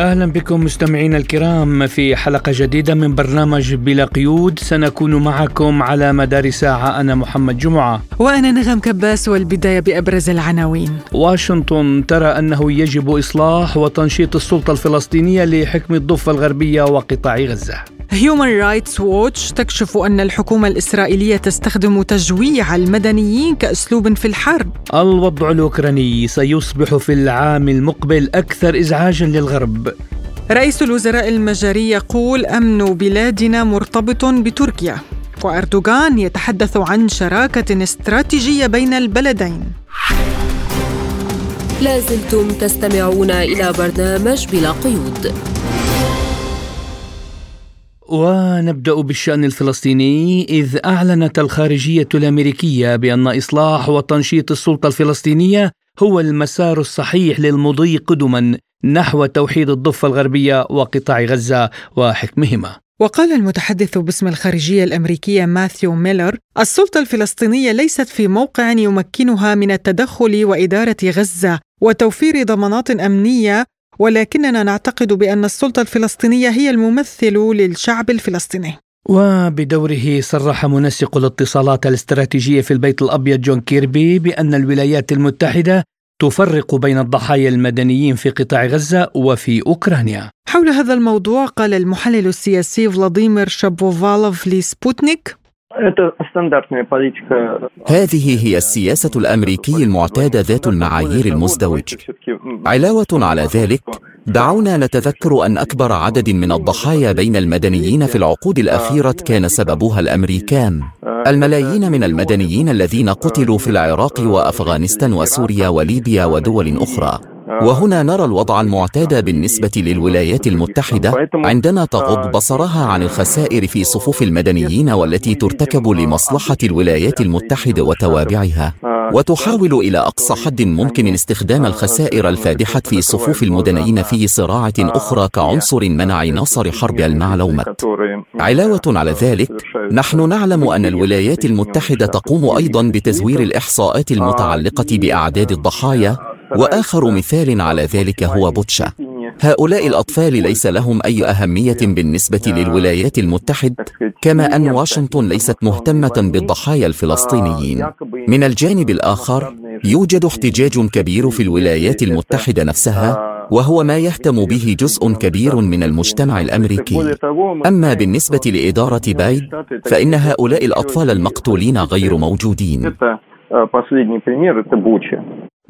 أهلا بكم مستمعينا الكرام في حلقة جديدة من برنامج بلا قيود. سنكون معكم على مدار ساعة. أنا محمد جمعة. وأنا نغم كباس والبداية بأبرز العناوين. واشنطن ترى أنه يجب إصلاح وتنشيط السلطة الفلسطينية لحكم الضفة الغربية وقطاع غزة. هيومن رايتس ووتش تكشف أن الحكومة الإسرائيلية تستخدم تجويع المدنيين كأسلوب في الحرب. الوضع الأوكراني سيصبح في العام المقبل أكثر إزعاجا للغرب. رئيس الوزراء المجري يقول أمن بلادنا مرتبط بتركيا وأردوغان يتحدث عن شراكة استراتيجية بين البلدين. لازلتم تستمعون إلى برنامج بلا قيود. ونبدأ بالشأن الفلسطيني إذ أعلنت الخارجية الأمريكية بأن إصلاح وتنشيط السلطة الفلسطينية هو المسار الصحيح للمضي قدما نحو توحيد الضفة الغربية وقطاع غزة وحكمهما. وقال المتحدث باسم الخارجية الأمريكية ماثيو ميلر السلطة الفلسطينية ليست في موقع يمكنها من التدخل وإدارة غزة وتوفير ضمانات أمنية ولكننا نعتقد بأن السلطة الفلسطينية هي الممثل للشعب الفلسطيني وبدوره صرح منسق الاتصالات الاستراتيجية في البيت الأبيض جون كيربي بأن الولايات المتحدة تفرق بين الضحايا المدنيين في قطاع غزة وفي أوكرانيا. حول هذا الموضوع قال المحلل السياسي فلاديمير شابوفالوف لسبوتنيك هذه هي السياسة الأمريكية المعتادة ذات المعايير المزدوج علاوة على ذلك دعونا نتذكر أن أكبر عدد من الضحايا بين المدنيين في العقود الأخيرة كان سببها الأمريكان. الملايين من المدنيين الذين قتلوا في العراق وأفغانستان وسوريا وليبيا ودول أخرى. وهنا نرى الوضع المعتاد بالنسبة للولايات المتحدة عندما تغض بصرها عن الخسائر في صفوف المدنيين والتي ترتكب لمصلحة الولايات المتحدة وتوابعها وتحاول إلى أقصى حد ممكن استخدام الخسائر الفادحة في صفوف المدنيين في صراعة أخرى كعنصر منع ناصر حرب المعلومات. علاوة على ذلك نحن نعلم أن الولايات المتحدة تقوم أيضا بتزوير الإحصاءات المتعلقة بأعداد الضحايا وآخر مثال على ذلك هو بوتشا. هؤلاء الأطفال ليس لهم أي أهمية بالنسبة للولايات المتحده كما أن واشنطن ليست مهتمة بالضحايا الفلسطينيين. من الجانب الآخر يوجد احتجاج كبير في الولايات المتحدة نفسها وهو ما يهتم به جزء كبير من المجتمع الأمريكي. أما بالنسبة لإدارة بايد فإن هؤلاء الأطفال المقتولين غير موجودين.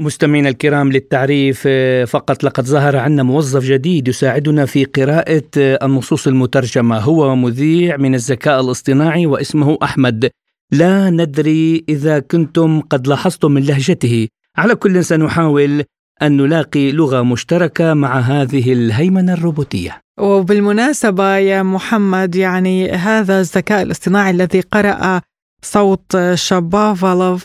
مستمعينا الكرام للتعريف فقط لقد ظهر عنا موظف جديد يساعدنا في قراءة النصوص المترجمة. هو مذيع من الذكاء الاصطناعي واسمه أحمد. لا ندري إذا كنتم قد لاحظتم من لهجته. على كل سنحاول أن نلاقي لغة مشتركة مع هذه الهيمنة الروبوتية. وبالمناسبة يا محمد يعني هذا الذكاء الاصطناعي الذي قرأ صوت شابافالوف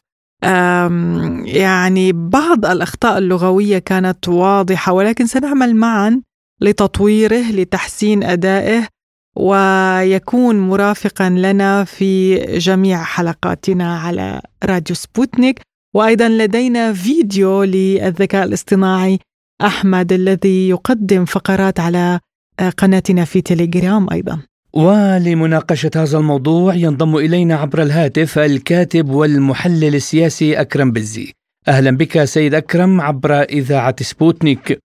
يعني بعض الأخطاء اللغوية كانت واضحة ولكن سنعمل معا لتطويره لتحسين أدائه ويكون مرافقا لنا في جميع حلقاتنا على راديو سبوتنيك. وأيضا لدينا فيديو للذكاء الاصطناعي أحمد الذي يقدم فقرات على قناتنا في تليجرام أيضا. ولمناقشة هذا الموضوع ينضم إلينا عبر الهاتف الكاتب والمحلل السياسي أكرم بزي أهلا بك سيد أكرم عبر إذاعة سبوتنيك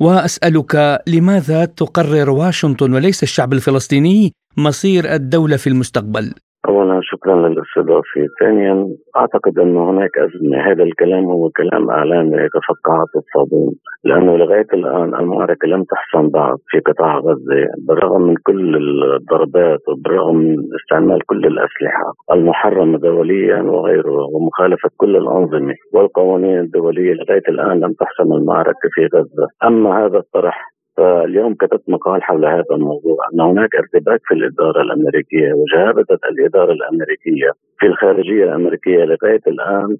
وأسألك لماذا تقرر واشنطن وليس الشعب الفلسطيني مصير الدولة في المستقبل؟ اولا شكرا للاستضافه، ثانيا أعتقد انه هناك أزمة، هذا الكلام هو كلام إعلامي كفقاعه الصابون، لأنه لغاية الآن المعركة لم تحسم بعد في قطاع غزة، بالرغم من كل الضربات وبالرغم من استعمال كل الأسلحة المحرمة دوليا وغيره ومخالفة كل الأنظمة والقوانين الدولية لغاية الآن لم تحسم المعركة في غزة، أما هذا الطرح فاليوم كتبت مقال حول هذا الموضوع أن هناك ارتباك في الإدارة الأمريكية وجهابذه الإدارة الأمريكية في الخارجية الأمريكية لغاية الآن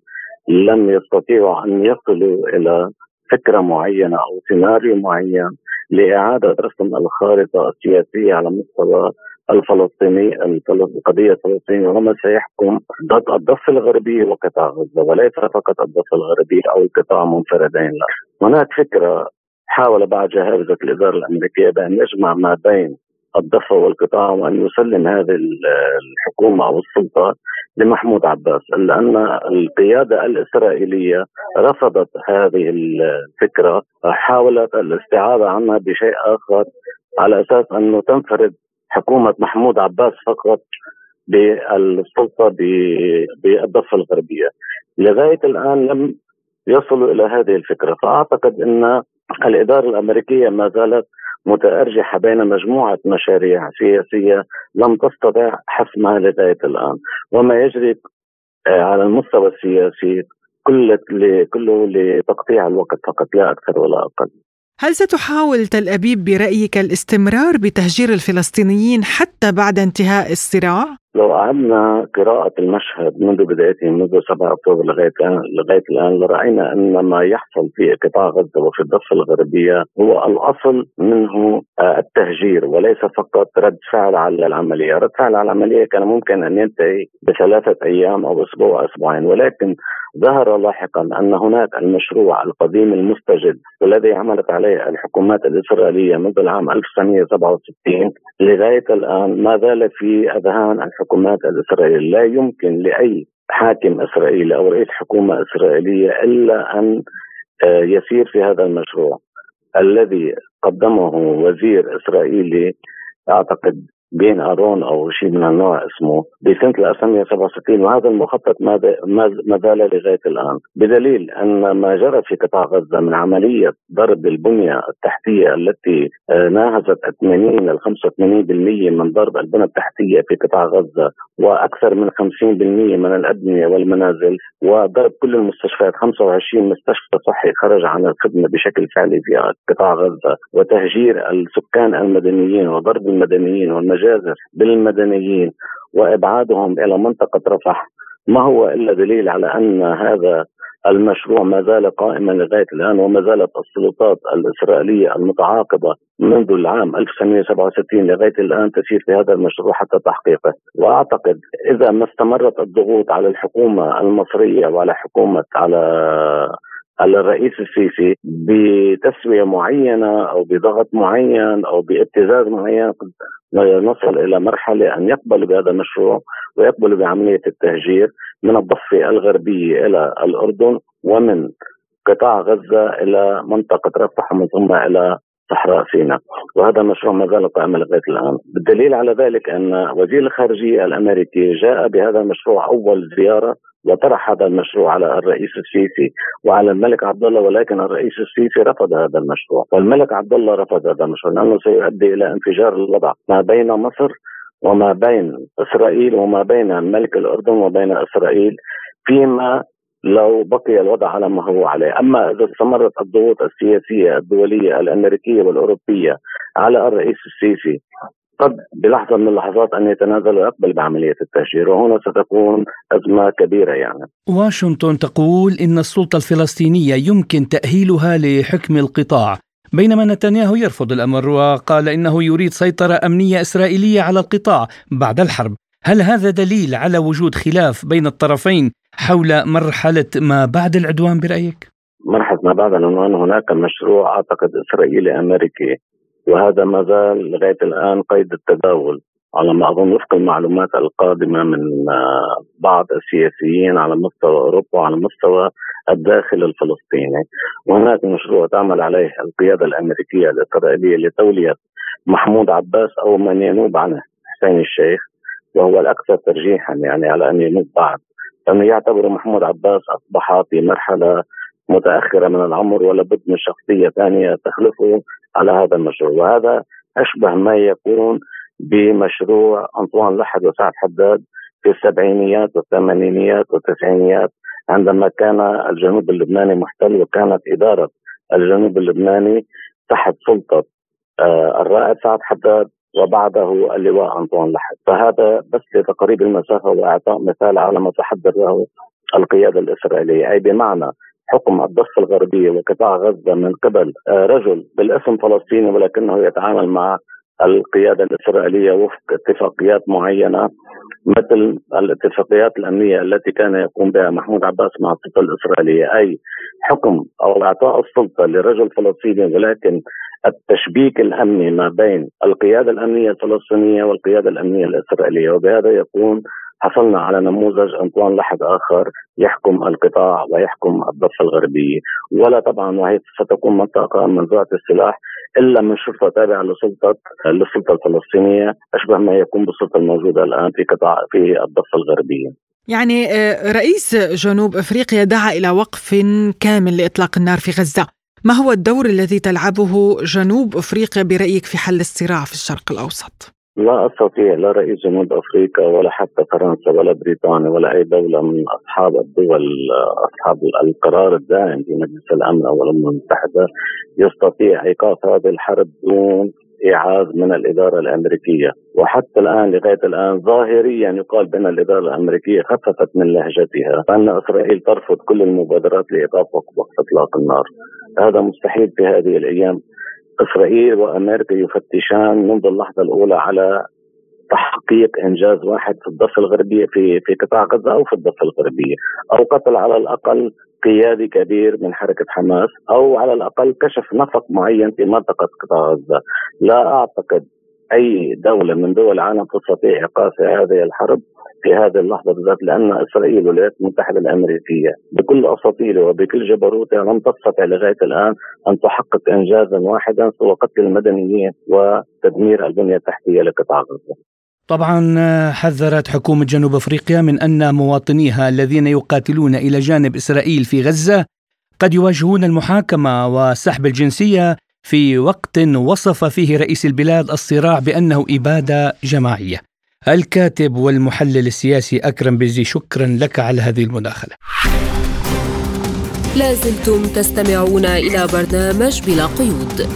لم يستطيعوا أن يصلوا إلى فكرة معينة أو سيناريو معين لإعادة رسم الخارطة السياسية على مستوى الفلسطيني القضية الفلسطينيه وما سيحكم ضد الضفة الغربية وقطاع غزة وليس فقط الضفة الغربية أو القطاع منفردين لا. هناك فكرة حاول بعض جهابزه الإدارة الأمريكية بأن يجمع ما بين الضفه والقطاع وأن يسلم هذه الحكومة أو السلطة لمحمود عباس الا ان القيادة الإسرائيلية رفضت هذه الفكرة حاولت الاستعاضة عنها بشيء آخر على أساس أنه تنفرد حكومة محمود عباس فقط بالسلطة بالضفة الغربية. لغاية الآن لم يصلوا إلى هذه الفكرة فأعتقد إن الإدارة الأمريكية ما زالت متأرجحة بين مجموعة مشاريع سياسية لم تستطع حسمها لغاية الآن وما يجري آه، على المستوى السياسي كل كله لتقطيع الوقت فقط لا أكثر ولا أقل هل ستحاول تل أبيب برأيك الاستمرار بتهجير الفلسطينيين حتى بعد انتهاء الصراع؟ لو أعدنا قراءة المشهد منذ بدايته منذ 7 أكتوبر لغاية الآن لغاية الآن لرأينا أن ما يحصل في قطاع غزة وفي الضفة الغربية هو الأصل منه آه، التهجير وليس فقط رد فعل على العملية. رد فعل على العملية كان ممكن أن ينتهي بثلاثة أيام أو أسبوع أسبوعين ولكن ظهر لاحقا أن هناك المشروع القديم المستجد والذي عملت عليه الحكومات الإسرائيلية منذ العام 1967 لغاية الآن ما زال في أذهان الحكومات الإسرائيلية لا يمكن لأي حاكم إسرائيلي أو رئيس حكومة إسرائيلية إلا أن آه، يسير في هذا المشروع. الذي قدمه وزير إسرائيلي أعتقد بين ارون أو شيء من النوع اسمه بسنة 1967 وهذا المخطط ما زال لغاية الآن. بدليل أن ما جرى في قطاع غزة من عملية ضرب البنية التحتية التي آه، ناهزت 80 ل 85% من ضرب البنى التحتية في قطاع غزة وأكثر من 50% من الابنيه والمنازل وضرب كل المستشفيات 25 مستشفى صحي خرج عن الخدمة بشكل فعلي في قطاع غزة وتهجير السكان المدنيين وضرب المدنيين والمجازر بالمدنيين وإبعادهم إلى منطقة رفح ما هو إلا دليل على أن هذا المشروع ما زال قائما لغاية الآن وما زالت السلطات الإسرائيلية المتعاقبة منذ العام 1967 لغاية الآن تسير في هذا المشروع حتى تحقيقه، وأعتقد إذا ما استمرت الضغوط على الحكومة المصرية وعلى حكومة على على الرئيس السيسي بتسوية معينة أو بضغط معين أو بابتزاز معين نصل إلى مرحلة أن يقبلوا بهذا المشروع ويقبلوا بعملية التهجير من الضفة الغربية إلى الأردن ومن قطاع غزة إلى منطقة رفح ومن ثم إلى صحراء سيناء. وهذا المشروع ما زال قائما لغاية الآن. بالدليل على ذلك أن وزير الخارجية الأمريكي جاء بهذا المشروع أول زيارة وطرح هذا المشروع على الرئيس السيسي وعلى الملك عبد الله ولكن الرئيس السيسي رفض هذا المشروع. والملك عبد الله رفض هذا المشروع لأنه سيؤدي إلى انفجار الوضع ما بين مصر وما بين إسرائيل وما بين ملك الأردن وبين إسرائيل فيما لو بقي الوضع على ما هو عليه، أما إذا استمرت الضغوط السياسية الدولية الأمريكية والأوروبية على الرئيس السيسي قد بلحظة من اللحظات أن يتنازل ويقبل بعملية التهجير وهنا ستكون أزمة كبيرة يعني. واشنطن تقول إن السلطة الفلسطينية يمكن تأهيلها لحكم القطاع بينما نتنياهو يرفض الأمر وقال إنه يريد سيطرة أمنية إسرائيلية على القطاع بعد الحرب. هل هذا دليل على وجود خلاف بين الطرفين حول مرحلة ما بعد العدوان برأيك؟ مرحلة ما بعد العدوان هناك مشروع أعتقد إسرائيلي أمريكي وهذا ما زال لغاية الآن قيد التداول على ما اظن وفق المعلومات القادمة من آه، بعض السياسيين على مستوى أوروبا وعلى مستوى الداخل الفلسطيني. وهناك مشروع تعمل عليه القيادة الأمريكية الإسرائيلية لتولية محمود عباس أو من ينوب عنه حسين الشيخ وهو الأكثر ترجيحا يعني على أن ينوب بعد. لأنه يعتبر محمود عباس أصبح في مرحلة متأخرة من العمر ولابد من شخصية ثانية تخلفه على هذا المشروع. وهذا أشبه ما يكون بمشروع أنطوان لحد وسعد حداد في السبعينيات والثمانينيات والتسعينيات عندما كان الجنوب اللبناني محتل وكانت إدارة الجنوب اللبناني تحت سلطة آه الرائد سعد حداد وبعده اللواء أنطوان لحد. فهذا بس لتقريب المسافة وإعطاء مثال على ما تحضر له القيادة الإسرائيلية. أي بمعنى حكم الضفة الغربية وقطاع غزة من قبل آه، رجل بالاسم فلسطيني ولكنه يتعامل مع القيادة الإسرائيلية وفق اتفاقيات معينة مثل الاتفاقيات الأمنية التي كان يقوم بها محمود عباس مع السلطه الإسرائيلية. أي حكم أو إعطاء السلطة لرجل فلسطيني ولكن التشبيك الأمني ما بين القيادة الأمنية الفلسطينية والقيادة الأمنية الإسرائيلية وبهذا يكون حصلنا على نموذج أنطوان لحد آخر يحكم القطاع ويحكم الضفة الغربية ولا طبعا وهي ستكون منطقة منزوعه السلاح إلا من شرطة تابعة لسلطة للسلطه الفلسطينية أشبه ما يكون بالسلطة الموجودة الآن في قطاع في الضفة الغربية. يعني آه، رئيس جنوب أفريقيا دعا إلى وقف كامل لإطلاق النار في غزة. ما هو الدور الذي تلعبه جنوب أفريقيا برأيك في حل الصراع في الشرق الأوسط؟ لا أستطيع لا رئيس جنوب أفريقيا ولا حتى فرنسا ولا بريطانيا ولا أي دولة من أصحاب الدول أصحاب القرار الدائم في مجلس الأمن أو الامم المتحدة يستطيع إيقاف هذه الحرب دون ايعاز من الإدارة الأمريكية. وحتى الآن لغاية الآن ظاهريا يقال بأن الإدارة الأمريكية خففت من لهجتها وان إسرائيل ترفض كل المبادرات لإيقاف وقف إطلاق النار. هذا مستحيل في هذه الأيام. إسرائيل وأمريكا يفتشان منذ اللحظة الأولى على تحقيق إنجاز واحد في الضفة الغربية في في قطاع غزة أو في الضفة الغربية أو قتل على الأقل قيادي كبير من حركة حماس أو على الأقل كشف نفق معين في منطقة قطاع غزة. لا أعتقد أي دولة من دول العالم تستطيع إيقاف هذه الحرب في هذه اللحظة بالذات لأن إسرائيل والولايات المتحدة الأمريكية بكل اساطيرها وبكل جبروتها لم تستطع لغاية الآن أن تحقق انجازا واحدا سوى قتل المدنيين وتدمير البنية التحتية لقطاع غزة. طبعا حذرت حكومة جنوب أفريقيا من أن مواطنيها الذين يقاتلون إلى جانب إسرائيل في غزة قد يواجهون المحاكمة وسحب الجنسية في وقت وصف فيه رئيس البلاد الصراع بأنه إبادة جماعية. الكاتب والمحلل السياسي أكرم بزي شكرا لك على هذه المداخلة. لازلتم تستمعون إلى برنامج بلا قيود.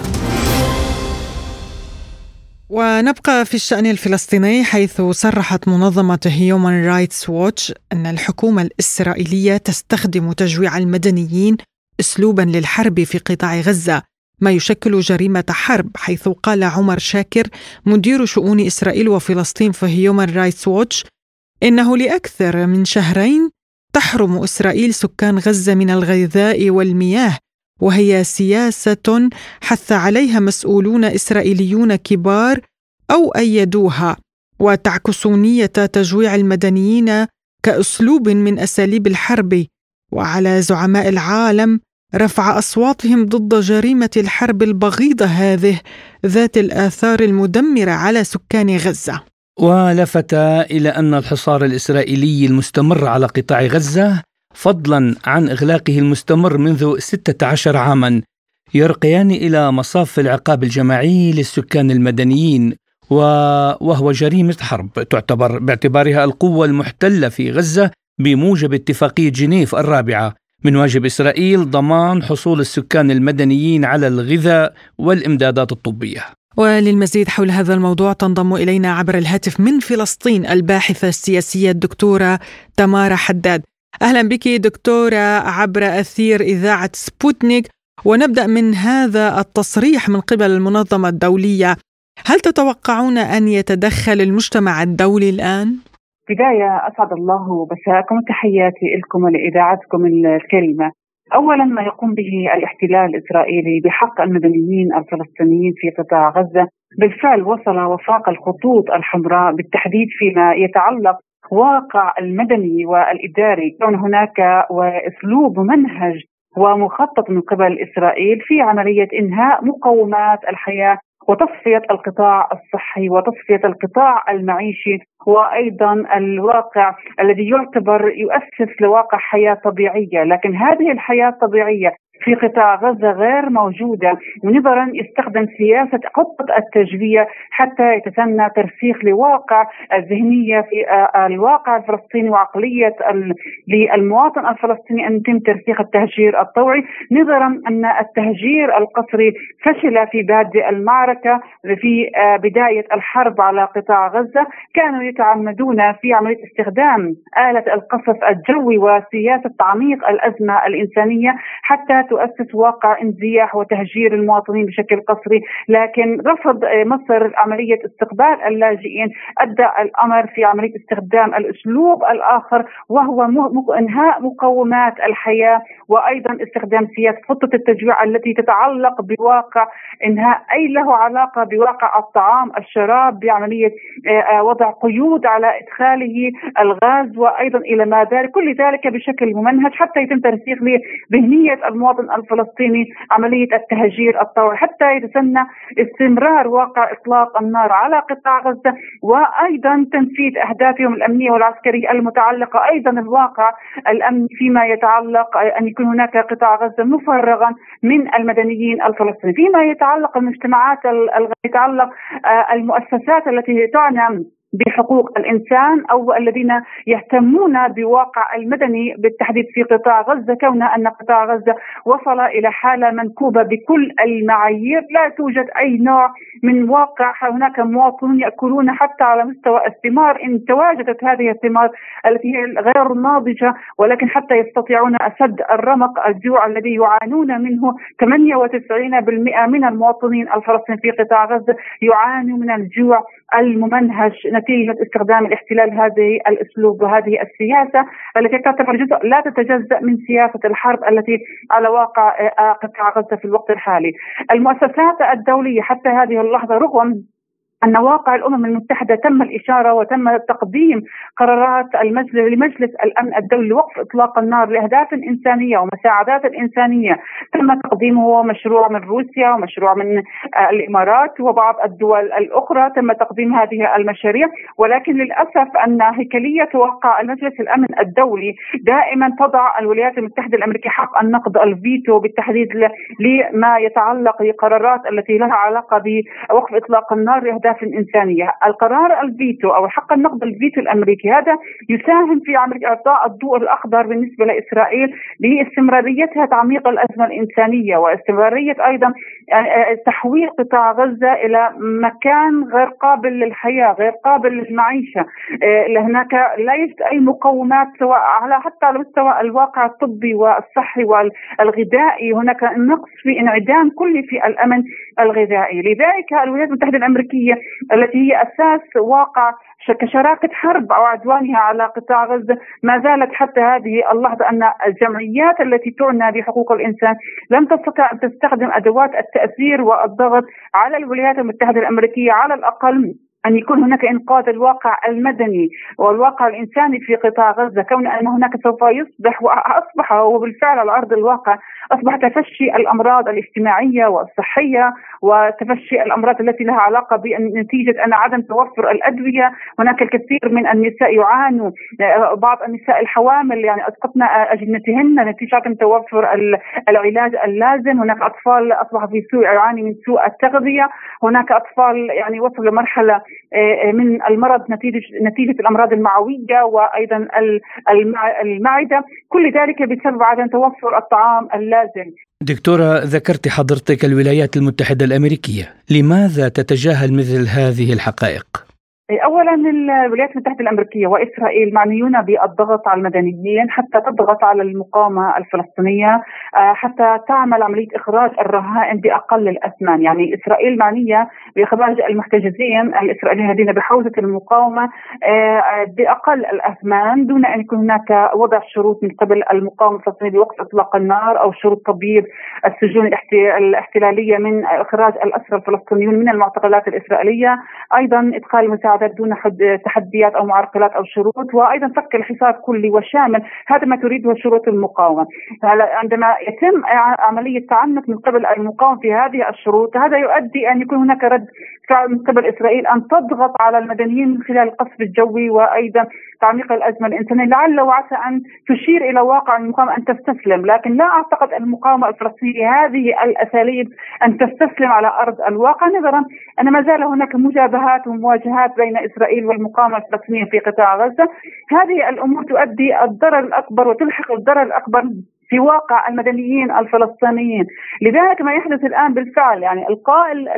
ونبقى في الشأن الفلسطيني حيث صرحت منظمة هيومان رايتس ووتش أن الحكومة الإسرائيلية تستخدم تجويع المدنيين أسلوبا للحرب في قطاع غزة ما يشكل جريمة حرب حيث قال عمر شاكر مدير شؤون إسرائيل وفلسطين في هيومان رايتس ووتش إنه لأكثر من شهرين تحرم إسرائيل سكان غزة من الغذاء والمياه وهي سياسة حث عليها مسؤولون إسرائيليون كبار أو أيدوها وتعكس نية تجويع المدنيين كأسلوب من أساليب الحرب وعلى زعماء العالم رفع أصواتهم ضد جريمة الحرب البغيضة هذه ذات الآثار المدمرة على سكان غزة. ولفت إلى أن الحصار الإسرائيلي المستمر على قطاع غزة فضلا عن إغلاقه المستمر منذ 16 عاما يرقيان إلى مصاف العقاب الجماعي للسكان المدنيين وهو جريمة حرب تعتبر باعتبارها القوة المحتلة في غزة بموجب اتفاقية جنيف الرابعة. من واجب إسرائيل ضمان حصول السكان المدنيين على الغذاء والإمدادات الطبية. وللمزيد حول هذا الموضوع تنضم إلينا عبر الهاتف من فلسطين الباحثة السياسية الدكتورة تمارا حداد. أهلا بك دكتورة عبر أثير إذاعة سبوتنيك ونبدأ من هذا التصريح من قبل المنظمة الدولية. هل تتوقعون أن يتدخل المجتمع الدولي الآن؟ بداية أسعد الله مساءكم وتحياتي لكم ولإذاعتكم الكريمة. أولا ما يقوم به الاحتلال الإسرائيلي بحق المدنيين الفلسطينيين في قطاع غزة بالفعل وصل وفاق الخطوط الحمراء بالتحديد فيما يتعلق واقع المدني والإداري. كون هناك وأسلوب منهج ومخطط من قبل إسرائيل في عملية إنهاء مقومات الحياة وتصفية القطاع الصحي وتصفية القطاع المعيشي وأيضا الواقع الذي يعتبر يؤسس لواقع حياة طبيعية، لكن هذه الحياة الطبيعية في قطاع غزة غير موجودة. ونظرا يستخدم سياسة خطة التجوية حتى يتسنى ترسيخ لواقع الذهنية في آه، الواقع الفلسطيني وعقلية للمواطن الفلسطيني أن يتم ترسيخ التهجير الطوعي. نظرا أن التهجير القسري فشل في بادئ المعركة في آه، بداية الحرب على قطاع غزة. كانوا يتعمدون في عملية استخدام آلة القصف الجوي وسياسة تعميق الأزمة الإنسانية حتى تؤسس واقع انزياح وتهجير المواطنين بشكل قسري لكن رفض آه، مصر عملية استقبال اللاجئين أدى الأمر في عملية استخدام الأسلوب الآخر وهو إنهاء مقومات الحياة وأيضا استخدام سياسة خطة التجويع التي تتعلق بواقع إنهاء أي له علاقة بواقع الطعام الشراب بعملية آه، آه، وضع قيود على إدخاله الغاز وأيضا إلى ما ذلك كل ذلك بشكل ممنهج حتى يتم ترسيخ ذهنية المواطن الفلسطيني عملية التهجير الطوعي حتى يتسنى استمرار واقع إطلاق النار على قطاع غزة وأيضا تنفيذ أهدافهم الأمنية والعسكرية المتعلقة أيضا الواقع الأمني فيما يتعلق أن يكون هناك قطاع غزة مفرغا من المدنيين الفلسطينيين فيما يتعلق المجتمعات يتعلق آه، المؤسسات التي تعنى بحقوق الإنسان أو الذين يهتمون بواقع المدني بالتحديد في قطاع غزة كون أن قطاع غزة وصل إلى حالة منكوبة بكل المعايير. لا توجد أي نوع من واقع هناك مواطنون يأكلون حتى على مستوى الثمار. إن تواجدت هذه الثمار التي هي غير ناضجة ولكن حتى يستطيعون سد الرمق الجوع الذي يعانون منه 98% من المواطنين الفلسطينيين في قطاع غزة يعانوا من الجوع الممنهج. نتيجة استخدام الاحتلال هذه الأسلوب وهذه السياسة التي تعتبر جزء لا تتجزأ من سياسة الحرب التي على واقع آه، قطاع غزة في الوقت الحالي. المؤسسات الدولية حتى هذه اللحظة رغم أن واقع الأمم المتحدة تم الإشارة وتم تقديم قرارات المجلس لمجلس الأمن الدولي لوقف إطلاق النار لأهداف إنسانية ومساعدات إنسانية. تم تقديمه مشروع من روسيا ومشروع من آه، الإمارات وبعض الدول الأخرى. تم تقديم هذه المشاريع ولكن للأسف أن هيكلية واقع المجلس الأمن الدولي دائما تضع الولايات المتحدة الأمريكية حق النقد الفيتو بالتحديد لما يتعلق بقرارات التي لها علاقة بوقف إطلاق النار لأهداف الاهداف الإنسانية، القرار الفيتو أو حق النقد الفيتو الأمريكي هذا يساهم في عمليه إعطاء الضوء الأخضر بالنسبة لإسرائيل لاستمراريتها تعميق الأزمة الإنسانية واستمرارية أيضا تحويل قطاع غزة إلى مكان غير قابل للحياة، غير قابل للمعيشة، آه، هناك لا يوجد أي مقومات سواء على حتى على مستوى الواقع الطبي والصحي والغذائي، هناك نقص في انعدام كلي في الأمن الغذائي، لذلك الولايات المتحدة الأمريكية التي هي أساس واقع كشراكة حرب أو عدوانها على قطاع غزة ما زالت حتى هذه اللحظة أن الجمعيات التي تعنى بحقوق الإنسان لم تستطع أن تستخدم أدوات التأثير والضغط على الولايات المتحدة الأمريكية على الأقل أن يكون هناك إنقاذ الواقع المدني والواقع الإنساني في قطاع غزة كون أن هناك سوف يصبح وأصبح هو بالفعل على أرض الواقع أصبح تفشي الأمراض الاجتماعية والصحية وتفشي الأمراض التي لها علاقة بنتيجة أن عدم توفر الأدوية. هناك الكثير من النساء يعانوا بعض النساء الحوامل يعني أسقطن أجنتهن نتيجة عدم توفر العلاج اللازم. هناك أطفال أصبح في سوء يعاني من سوء التغذية. هناك أطفال يعني وصلوا لمرحلة آه، آه، من المرض نتيجه نتيجة الأمراض المعوية وأيضا المعدة. كل ذلك بسبب عدم توفر الطعام اللازم. دكتورة ذكرت حضرتك الولايات المتحدة الأمريكية لماذا تتجاهل مثل هذه الحقائق؟ اولا الولايات المتحدة الأمريكية وإسرائيل معنيون بالضغط على المدنيين حتى تضغط على المقاومة الفلسطينية آه، حتى تعمل عملية إخراج الرهائن بأقل الاثمان، يعني إسرائيل معنية باخراج المحتجزين الإسرائيليين الذين بحوزة المقاومة آه، بأقل الاثمان دون أن يكون هناك وضع شروط من قبل المقاومة الفلسطينية بوقف إطلاق النار أو شروط تبييض السجون الاحتلالية من إخراج الأسرى الفلسطينيون من المعتقلات الإسرائيلية، أيضا إدخال المساعدات دون تحديات أو معرقلات أو شروط وأيضا فك الحصار كلي وشامل هذا ما تريده شروط المقاومة. عندما يتم عملية تعنت من قبل المقاومه في هذه الشروط هذا يؤدي أن يكون هناك رد فعل من قبل إسرائيل أن تضغط على المدنيين من خلال القصف الجوي وأيضا تعميق الأزمة الإنسانية لعل وعسى أن تشير إلى واقع المقاومه أن تستسلم. لكن لا أعتقد المقاومة الفلسطينية هذه الأساليب أن تستسلم على أرض الواقع. نظرا أن ما زال هناك مجابهات ومواجهات بين إسرائيل والمقاومة الفلسطينية في قطاع غزة. هذه الأمور تؤدي الضرر الأكبر وتلحق الضرر الأكبر في واقع المدنيين الفلسطينيين. لذلك ما يحدث الآن بالفعل يعني القائل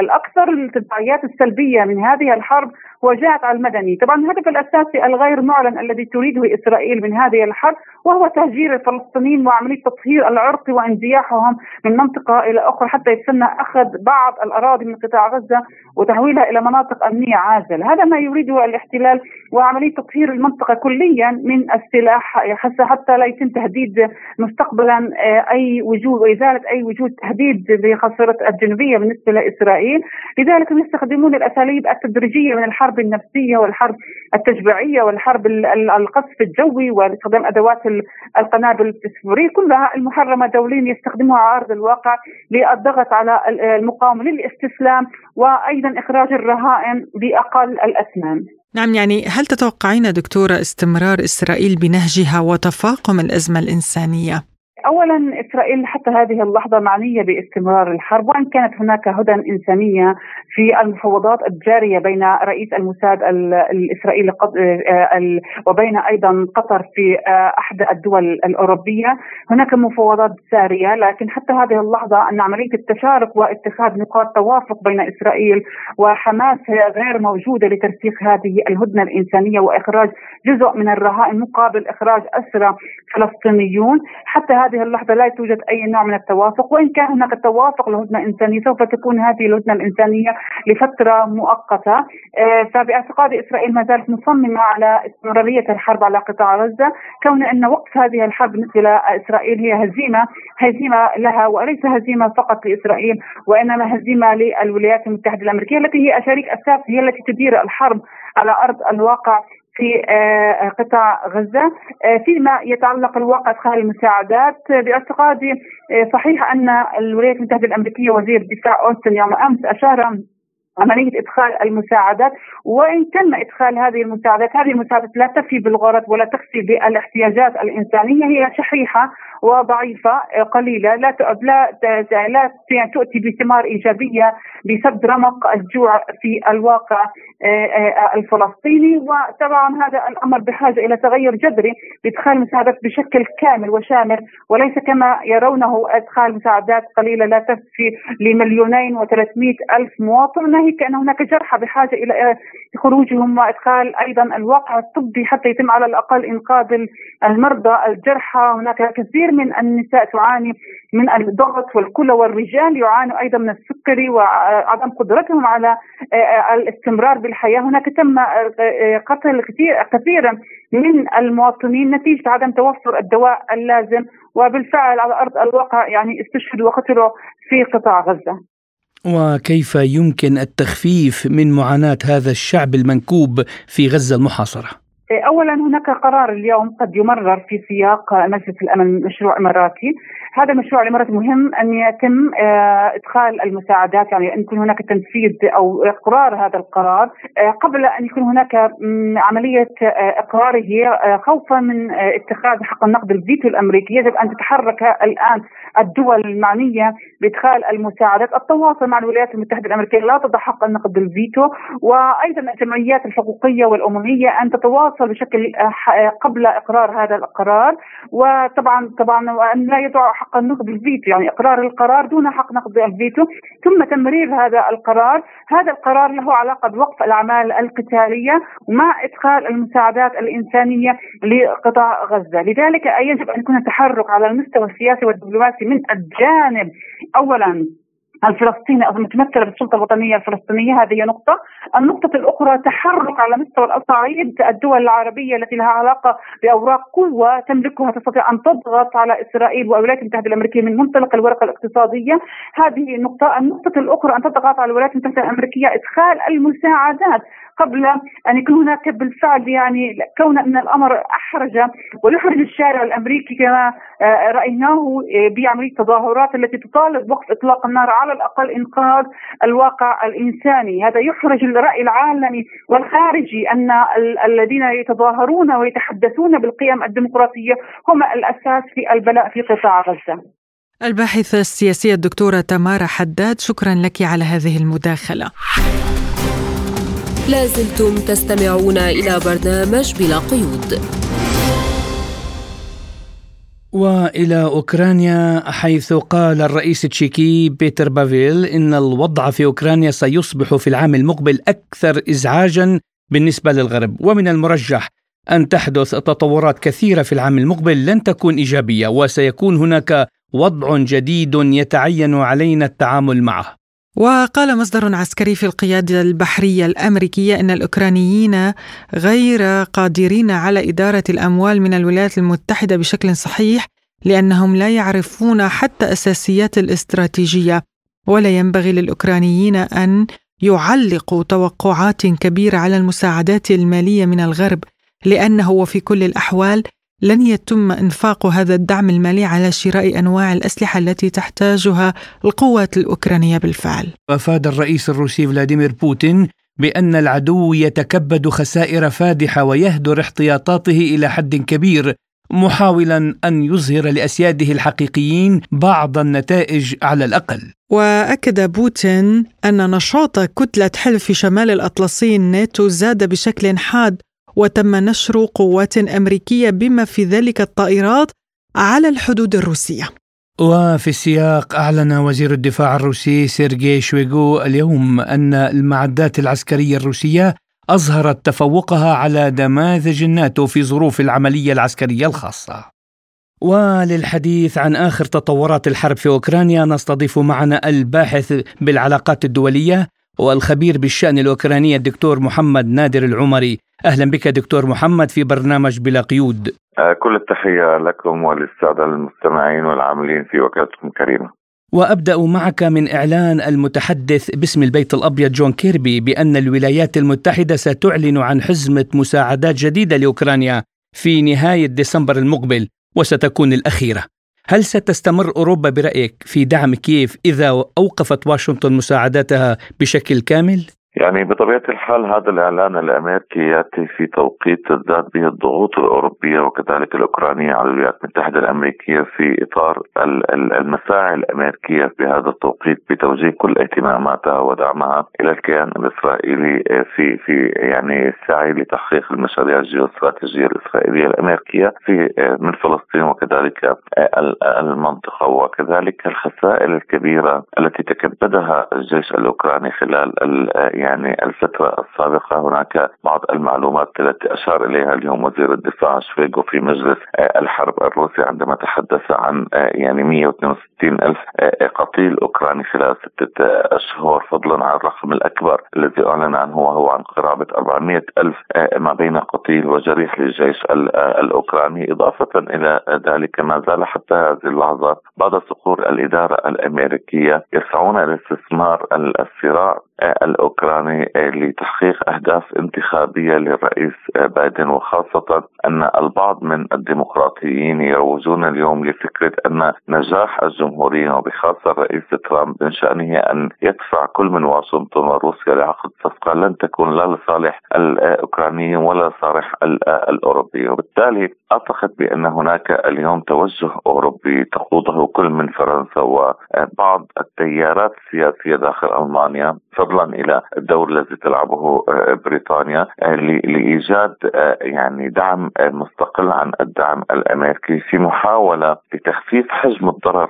الأكثر التداعيات السلبية من هذه الحرب هو جاءت على المدني. طبعا الهدف الأساسي الغير معلن الذي تريده إسرائيل من هذه الحرب وهو تهجير الفلسطينيين وعملية تطهير العرق وانزياحهم من منطقة إلى أخرى حتى يتسنى أخذ بعض الأراضي من قطاع غزة وتحويلها إلى مناطق أمنية عاجلة هذا ما يريده الاحتلال وعملية تطهير المنطقة كليا من السلاح حتى لا يتم تهديد مستقبلا آه، أي وجود وإزالة أي وجود تهديد بخاصرة الجنوبية بالنسبة لإسرائيل، لذلك هم يستخدمون الأساليب التدريجية من الحرب النفسية والحرب التشبيعيه والحرب القصف الجوي واستخدام أدوات القنابل الفسفوريه كلها المحرمة دوليا يستخدموها على ارض الواقع للضغط على المقاومة للاستسلام وأيضا إخراج الرهائن بأقل الاثمان. نعم يعني هل تتوقعين دكتورة استمرار إسرائيل بنهجها وتفاقم الأزمة الإنسانية؟ اولا إسرائيل حتى هذه اللحظة معنية باستمرار الحرب وإن كانت هناك هدى إنسانية في المفاوضات الجارية بين رئيس الموساد الإسرائيلي آه، وبين أيضا قطر في آه، أحد الدول الأوروبية. هناك مفاوضات ساريه لكن حتى هذه اللحظة أن عملية التشارك واتخاذ نقاط توافق بين إسرائيل وحماس غير موجودة لترسيخ هذه الهدنة الإنسانية وإخراج جزء من الرهائن مقابل إخراج أسرى فلسطينيون. حتى هذه اللحظة لا توجد أي نوع من التوافق وإن كان هناك توافق لهدنه انسانيه سوف تكون هذه الهدنة الإنسانية لفترة مؤقتة. آه، فباعتقاد إسرائيل ما زالت مصممة على استمرارية الحرب على قطاع غزة كون أن وقف هذه الحرب بالنسبة لاسرائيل هي هزيمة هزيمة لها وليس هزيمة فقط لإسرائيل وإنما هزيمة للولايات المتحدة الأمريكية التي هي شريك اساسي هي التي تدير الحرب على أرض الواقع. في آه، قطاع غزة. آه، فيما يتعلق الواقع إدخال المساعدات باعتقادي آه، صحيح أن الولايات المتحدة الأمريكية وزير الدفاع أوستن يوم أمس أشار عملية إدخال المساعدات. وإن تم إدخال هذه المساعدات هذه المساعدات لا تفي بالغرض ولا تكفي بالاحتياجات الإنسانية هي شحيحة. وضعيفة آه، قليلة. لا لا لا تؤتي بثمار إيجابية بسد رمق الجوع في الواقع آه، آه، الفلسطيني. وطبعا هذا الأمر بحاجة إلى تغير جذري بإدخال المساعدات بشكل كامل وشامل وليس كما يرونه إدخال مساعدات قليلة لا تكفي لمليونين وثلاثمائة ألف مواطن. ناهيك أن هناك جرحى بحاجة إلى خروجهم وإدخال أيضا الواقع الطبي حتى يتم على الأقل إنقاذ المرضى. الجرحى هناك كثير كثير من النساء تعاني من الضغط والكلى والرجال يعانوا أيضا من السكري وعدم قدرتهم على آه، الاستمرار بالحياة، هناك تم آه، قتل كثير كثيرا من المواطنين نتيجة عدم توفر الدواء اللازم وبالفعل على أرض الواقع يعني استشهدوا وقتلوا في قطاع غزة. وكيف يمكن التخفيف من معاناة هذا الشعب المنكوب في غزة المحاصرة؟ اولا هناك قرار اليوم قد يمرر في سياق مجلس الأمن مشروع إماراتي. هذا المشروع الاماراتي مهم أن يتم آه، إدخال المساعدات يعني أن يكون هناك تنفيذ أو إقرار هذا القرار آه، قبل أن يكون هناك عملية آه، اقراره خوفا من اتخاذ حق النقد الفيتو الأمريكي. يجب أن تتحرك الآن الدول المعنية بإدخال المساعدات. التواصل مع الولايات المتحدة الأمريكية لا تضع حق النقد الفيتو وأيضا الجمعيات الحقوقية والأممية أن تتواصل بشكل قبل إقرار هذا القرار. وطبعا طبعا وأن لا يضع حق النقد الفيتو يعني إقرار القرار دون حق نقد الفيتو ثم تمرير هذا القرار هذا القرار له علاقة بوقف الأعمال القتالية ومع إدخال المساعدات الإنسانية لقطاع غزة. لذلك يجب أن يكون التحرك على المستوى السياسي والدبلوماسي من الجانب اولا الفلسطيني المتمثله بالسلطة الوطنية الفلسطينية. هذه نقطة، النقطة الأخرى تحرك على مستوى الاصعيد الدول العربية التي لها علاقة بأوراق قوة تملكها تستطيع أن تضغط على إسرائيل والولايات المتحدة الأمريكية من منطلق الورقة الاقتصادية، هذه النقطة، النقطة الأخرى أن تضغط على الولايات المتحدة الأمريكية إدخال المساعدات. قبل أن يكون هناك بالفعل يعني كون أن الأمر أحرج ويحرج الشارع الأمريكي كما آه، رأيناه آه، بعمليه تظاهرات التي تطالب بوقف إطلاق النار على الأقل إنقاذ الواقع الإنساني، هذا يحرج الرأي العالمي والخارجي أن الذين يتظاهرون ويتحدثون بالقيم الديمقراطية هم الأساس في البلاء في قطاع غزة. الباحثة السياسية الدكتورة تمارا حداد شكرا لك على هذه المداخلة لازلتم تستمعون إلى برنامج بلا قيود. وإلى أوكرانيا حيث قال الرئيس التشيكي بيتر بافيل إن الوضع في أوكرانيا سيصبح في العام المقبل أكثر ازعاجا بالنسبة للغرب. ومن المرجح أن تحدث تطورات كثيرة في العام المقبل لن تكون إيجابية وسيكون هناك وضع جديد يتعين علينا التعامل معه. وقال مصدر عسكري في القيادة البحرية الأمريكية أن الأوكرانيين غير قادرين على إدارة الأموال من الولايات المتحدة بشكل صحيح لأنهم لا يعرفون حتى أساسيات الاستراتيجية. ولا ينبغي للأوكرانيين أن يعلقوا توقعات كبيرة على المساعدات المالية من الغرب لأنه وفي كل الأحوال لن يتم إنفاق هذا الدعم المالي على شراء أنواع الأسلحة التي تحتاجها القوات الأوكرانية بالفعل. وافاد الرئيس الروسي فلاديمير بوتين بأن العدو يتكبد خسائر فادحة ويهدر احتياطاته إلى حد كبير محاولا أن يظهر لأسياده الحقيقيين بعض النتائج على الأقل. وأكد بوتين أن نشاط كتلة حلف شمال الأطلسي الناتو زاد بشكل حاد وتم نشر قوات أمريكية بما في ذلك الطائرات على الحدود الروسية. وفي السياق أعلن وزير الدفاع الروسي سيرجي شويغو اليوم أن المعدات العسكرية الروسية أظهرت تفوقها على نماذج الناتو في ظروف العملية العسكرية الخاصة. وللحديث عن آخر تطورات الحرب في أوكرانيا نستضيف معنا الباحث بالعلاقات الدولية والخبير بالشأن الأوكراني الدكتور محمد نادر العمري. أهلا بك دكتور محمد في برنامج بلا قيود. آه، كل التحية لكم وللسادة المستمعين والعاملين في وكالتكم كريمة. وأبدأ معك من إعلان المتحدث باسم البيت الأبيض جون كيربي بأن الولايات المتحدة ستعلن عن حزمة مساعدات جديدة لأوكرانيا في نهاية ديسمبر المقبل وستكون الأخيرة. هل ستستمر أوروبا برأيك في دعم كييف إذا أوقفت واشنطن مساعداتها بشكل كامل؟ يعني بطبيعة الحال هذا الإعلان الأمريكي يأتي في توقيت تزداد به الضغوط الأوروبية وكذلك الأوكرانية على الولايات المتحدة الأمريكية في إطار المساعي الأمريكية في هذا التوقيت بتوجيه كل اهتماماتها ودعمها إلى الكيان الإسرائيلي في في يعني السعي لتحقيق المشاريع الجيوستراتيجية الإسرائيلية الأمريكية في من فلسطين وكذلك المنطقة وكذلك الخسائر الكبيرة التي تكبدها الجيش الأوكراني خلال يعني الفترة السابقة هناك بعض المعلومات التي أشار إليها اليوم وزير الدفاع شويغو في مجلس آه، الحرب الروسي عندما تحدث عن آه، يعني 162 ألف آه، قتيل أوكراني خلال ستة أشهر فضلا عن الرقم الأكبر الذي أعلن عنه وهو عن قرابة 400 ألف ما بين قتيل وجريح للجيش الأوكراني إضافة إلى ذلك ما زال حتى هذه اللحظات بعد صقور الإدارة الأمريكية يسعون إلى استثمار الصراع الأوكراني لتحقيق أهداف انتخابية للرئيس بايدن وخاصة أن البعض من الديمقراطيين يروجون اليوم لفكرة أن نجاح الجمهوريين وبخاصة الرئيس ترامب من شأنه أن يدفع كل من واشنطن وروسيا لعقد صفقة لن تكون لا لصالح الأوكرانيين ولا لصالح الأوروبي وبالتالي أعتقد بأن هناك اليوم توجه أوروبي تقوده كل من فرنسا وبعض التيارات السياسية داخل ألمانيا فضلا إلى الدور الذي تلعبه بريطانيا لإيجاد يعني دعم مستقل عن الدعم الأمريكي في محاولة لتخفيف حجم الضرر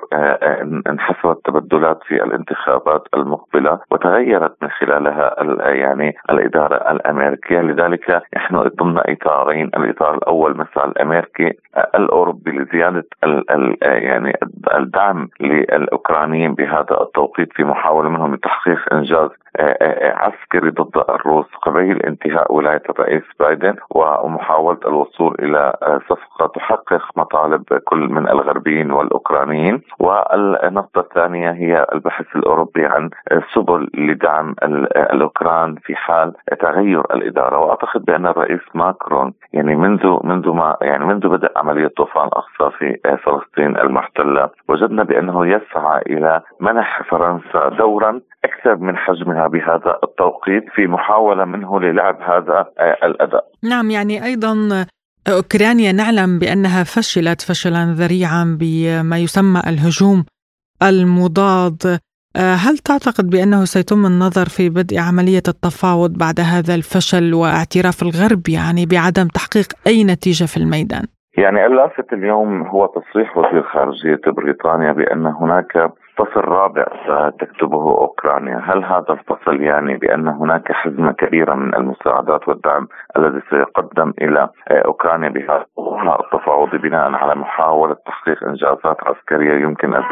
انحسب التبدلات في الانتخابات المقبلة وتغيرت من خلالها يعني الإدارة الأمريكية. لذلك نحن ضمن إطارين الإطار الأول مسعى الأمريكي الأوروبي لزيادة ال ال يعني الدعم للأوكرانيين بهذا التوقيت في محاولة منهم لتحقيق إنجاز عسكري ضد الروس قبيل انتهاء ولاية الرئيس بايدن ومحاولة الوصول إلى صفقة تحقق مطالب كل من الغربيين والأوكرانيين. والنقطة الثانية هي البحث الأوروبي عن سبل لدعم الأوكران في حال تغير الإدارة. وأعتقد بأن الرئيس ماكرون يعني منذ منذ ما يعني منذ بدء عملية طوفان الاقصى في فلسطين المحتلة وجدنا بأنه يسعى إلى منح فرنسا دورا أكثر من حجمها بهذا التوقيت في محاولة منه للعب هذا الأداء. نعم يعني أيضا أوكرانيا نعلم بأنها فشلت فشلا ذريعا بما يسمى الهجوم المضاد هل تعتقد بأنه سيتم النظر في بدء عملية التفاوض بعد هذا الفشل واعتراف الغرب يعني بعدم تحقيق أي نتيجة في الميدان؟ يعني اللافت اليوم هو تصريح وزير خارجية بريطانيا بأن هناك فصل رابع ستكتبه أوكرانيا، هل هذا الفصل يعني بأن هناك حزمه كبيره من المساعدات والدعم الذي سيقدم إلى أوكرانيا بهذا التفاوض بناء على محاولة تحقيق إنجازات عسكرية يمكن أن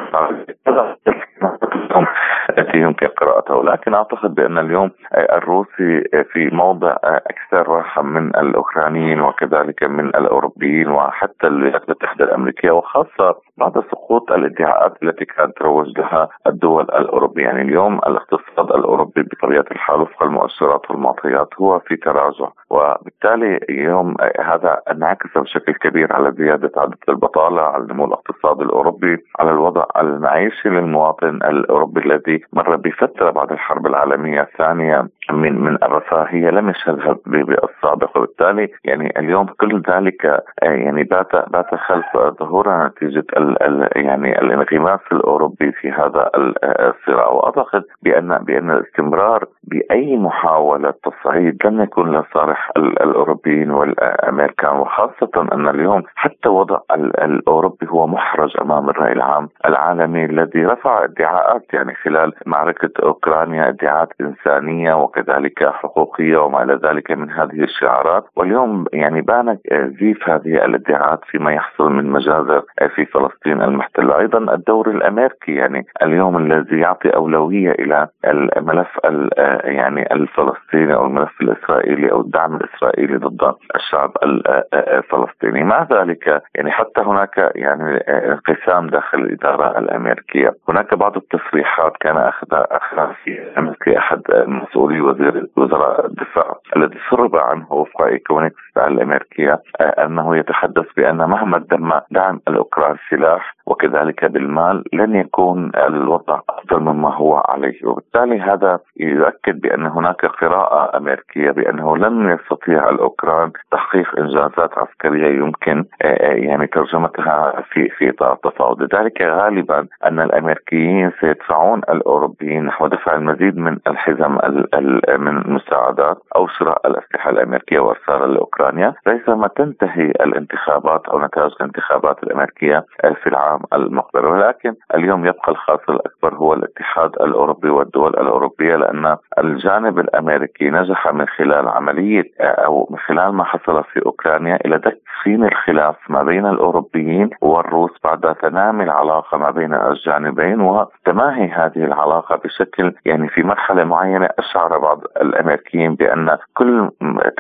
يمكن قراءتها ولكن أعتقد بأن اليوم الروسي في موضع أكثر راحة من الأوكرانيين وكذلك من الأوروبيين وحتى الولايات المتحده الأمريكية وخاصة بعد سقوط الإدعاءات التي كانت تروج لها الدول الأوروبية، يعني اليوم الاقتصاد الأوروبي بطبيعة الحال وفق المؤشرات والمعطيات هو في تراجع، وبالتالي اليوم هذا انعكس بشكل كبير على زيادة عدد البطالة، على نمو الاقتصاد الأوروبي، على الوضع المعيشي للمواطن الأوروبي الذي مر بفترة بعد الحرب العالمية الثانية. من من الرفاهيه لم يشهدها بالسابق وبالتالي يعني اليوم كل ذلك يعني بات بات خلف ظهور نتيجة ال ال يعني الانغماس الأوروبي في هذا الصراع. وأعتقد بأن بأن الاستمرار بأي محاولة تصعيد لن يكون لصالح الأوروبيين والأمريكان. وخاصة أن اليوم حتى وضع الأوروبي هو محرج أمام الرأي العام العالمي الذي رفع ادعاءات يعني خلال معركة أوكرانيا ادعاءات إنسانية وكذلك حقوقية وما إلى ذلك من هذه الشعارات. واليوم يعني بان زيف هذه الادعاءات فيما يحصل من مجازر في فلسطين المحتلة. أيضا الدور الأمريكي يعني اليوم الذي يعطي أولوية إلى الملف يعني الفلسطيني أو الملف الإسرائيلي أو الدعم الإسرائيلي ضد الشعب الفلسطيني مع ذلك يعني حتى هناك يعني انقسام داخل الإدارة الأمريكية. هناك بعض التصريحات كان أخذها أخذها في أحد مسؤولي وزير وزراء الدفاع الذي سرب عنه وفق ايكونكس الامريكيه أنه يتحدث بأن مهما تم دعم الأوكران سلاح وكذلك بالمال لن يكون الوضع أفضل مما هو عليه. وبالتالي هذا يؤكد بأن هناك قراءة أمريكية بأنه لن يستطيع الأوكران تحقيق إنجازات عسكرية يمكن يعني ترجمتها في في إطار التفاوض. لذلك غالبا أن الأمريكيين سيدفعون الأوروبيين نحو دفع المزيد من الحزم من المساعدات أو شراء الأسلحة الأمريكية وارسالها لاوكرانيا ريثما تنتهي الانتخابات أو نتائج الانتخابات الأمريكية في العام المقبل. ولكن اليوم يبقى الخاسر الأكبر هو الاتحاد الأوروبي والدول الأوروبية لأن الجانب الأمريكي نجح من خلال عملية أو من خلال ما حصل في أوكرانيا إلى تكفين الخلاف ما بين الأوروبيين والروس بعد تنامي العلاقة ما بين الجانبين وتماهي هذه العلاقة بشكل يعني في مرحلة معينة أشعر بعض الأمريكيين بأن كل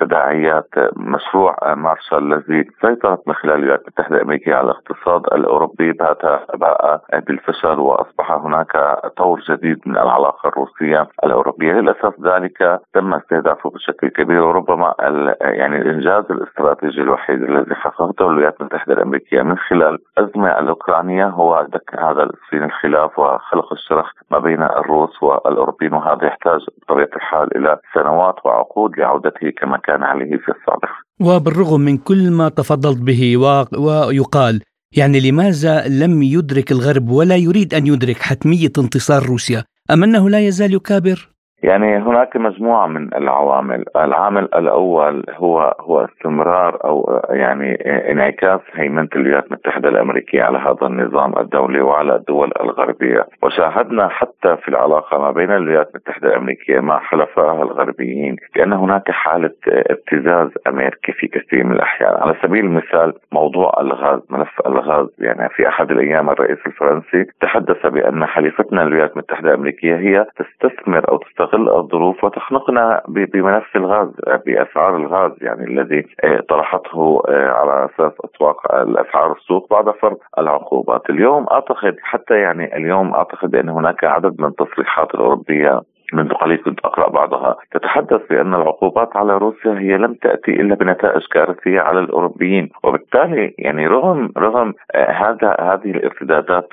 تداعيات مشروع مارشال الذي سيطرت من خلال الولايات المتحدة الأمريكية على الاقتصاد الأوروبي بات باء بالفشل وأصبح هناك طور جديد من العلاقة الروسية الأوروبية للأسف ذلك تم استهدافه بشكل كبير وربما يعني الإنجاز الاستراتيجي الوحيد الذي حققته الولايات المتحدة الأمريكية من خلال الازمه الأوكرانية هو دك هذا السين الخلاف وخلق الشرخ ما بين الروس والأوروبيين وهذا يحتاج بطبيعة الحال إلى سنوات وعقود لعودته كما كان عليه في السابق. وبالرغم من كل ما تفضلت به ويقال يعني لماذا لم يدرك الغرب ولا يريد أن يدرك حتمية انتصار روسيا؟ أم أنه لا يزال يكابر؟ يعني هناك مجموعة من العوامل، العامل الأول هو هو استمرار أو يعني انعكاس هيمنة الولايات المتحدة الأمريكية على هذا النظام الدولي وعلى الدول الغربية، وشاهدنا حتى في العلاقة ما بين الولايات المتحدة الأمريكية مع حلفائها الغربيين بأن هناك حالة ابتزاز أمريكي في كثير من الأحيان، على سبيل المثال موضوع الغاز، ملف الغاز يعني في أحد الأيام الرئيس الفرنسي تحدث بأن حليفتنا الولايات المتحدة الأمريكية هي تستثمر أو تستغل تستغل الظروف وتخنقنا بملف الغاز بأسعار الغاز يعني الذي آه، طرحته آه، على أساس أسواق الأسعار السوق بعد فرض العقوبات، اليوم أعتقد حتى يعني اليوم أعتقد بان هناك عدد من التصريحات الأوروبية منذ قليل كنت أقرأ بعضها. تتحدث بأن العقوبات على روسيا هي لم تأتي إلا بنتائج كارثية على الأوروبيين. وبالتالي يعني رغم رغم آه، هذا هذه الارتدادات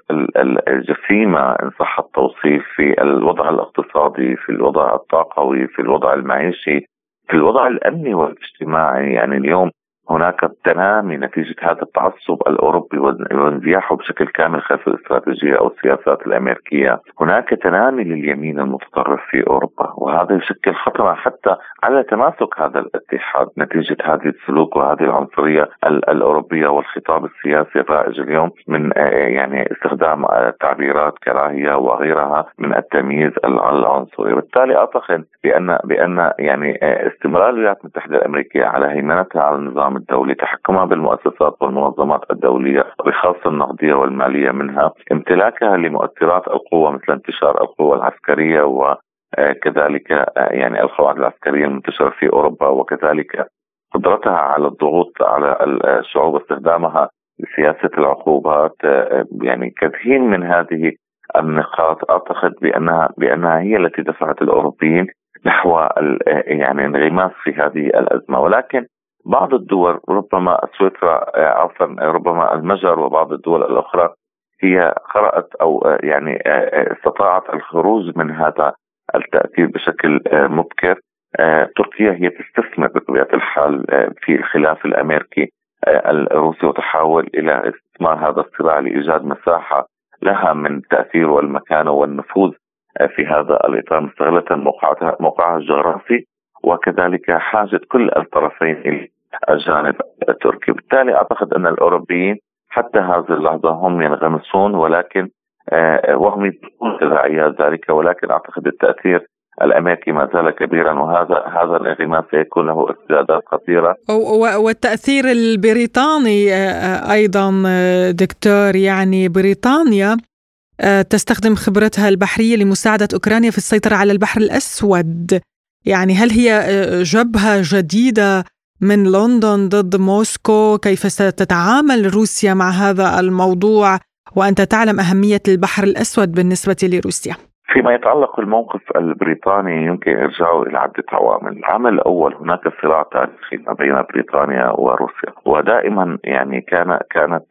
الجسيمة إن صح التوصيف في الوضع الاقتصادي في الوضع الطاقوي في الوضع المعيشي في الوضع الأمني والاجتماعي يعني اليوم هناك تنامي نتيجة هذا التعصب الأوروبي وانزياحه بشكل كامل خلف الاستراتيجية أو السياسات الأمريكية. هناك تنامي لليمين المتطرف في أوروبا وهذا يشكل خطرا حتى على تماسك هذا الاتحاد نتيجة هذه السلوك وهذه العنصرية الأوروبية والخطاب السياسي الرائج اليوم من آه، يعني استخدام تعبيرات كراهية وغيرها من التمييز العنصري. بالتالي أعتقد بأن بأن يعني آه، استمرار الولايات المتحدة الأمريكية على هيمنتها على النظام النظام الدولي تحكمها بالمؤسسات والمنظمات الدولية بخاصة النقدية والمالية منها. امتلاكها لمؤثرات القوة مثل انتشار القوة العسكرية وكذلك يعني القواعد العسكرية المنتشرة في أوروبا وكذلك قدرتها على الضغوط على الشعوب واستخدامها لسياسة العقوبات. يعني كثير من هذه النقاط أعتقد بانها بأنها هي التي دفعت الأوروبيين نحو يعني انغماس في هذه الأزمة. ولكن بعض الدول ربما سويسرا عفوا ربما المجر وبعض الدول الأخرى هي قرأت أو يعني استطاعت الخروج من هذا التأثير بشكل مبكر. تركيا هي تستثمر بطبيعة الحال في الخلاف الأمريكي الروسي وتحاول إلى استثمار هذا الصراع لإيجاد مساحة لها من التاثير والمكانه والنفوذ في هذا الإطار مستغلة موقعها الجغرافي وكذلك حاجة كل الطرفين الجانب التركي. بالتالي أعتقد أن الأوروبيين حتى هذه اللحظة هم ينغمسون ولكن آه، وهم يدركون تداعيات ذلك ولكن أعتقد التأثير الأمريكي ما زال كبيرا وهذا هذا الانغماس سيكون له ارتدادات خطيرة. والتأثير البريطاني آه، آه، أيضا دكتور يعني بريطانيا تستخدم خبرتها البحرية لمساعدة أوكرانيا في السيطرة على البحر الأسود. يعني هل هي جبهة جديدة من لندن ضد موسكو كيف ستتعامل روسيا مع هذا الموضوع؟ وأنت تعلم أهمية البحر الأسود بالنسبة لروسيا. فيما يتعلق بالموقف البريطاني يمكن ارجاعه إلى عدة عوامل، العامل الأول هناك صراع تاريخي ما بين بريطانيا وروسيا، ودائما يعني كان كانت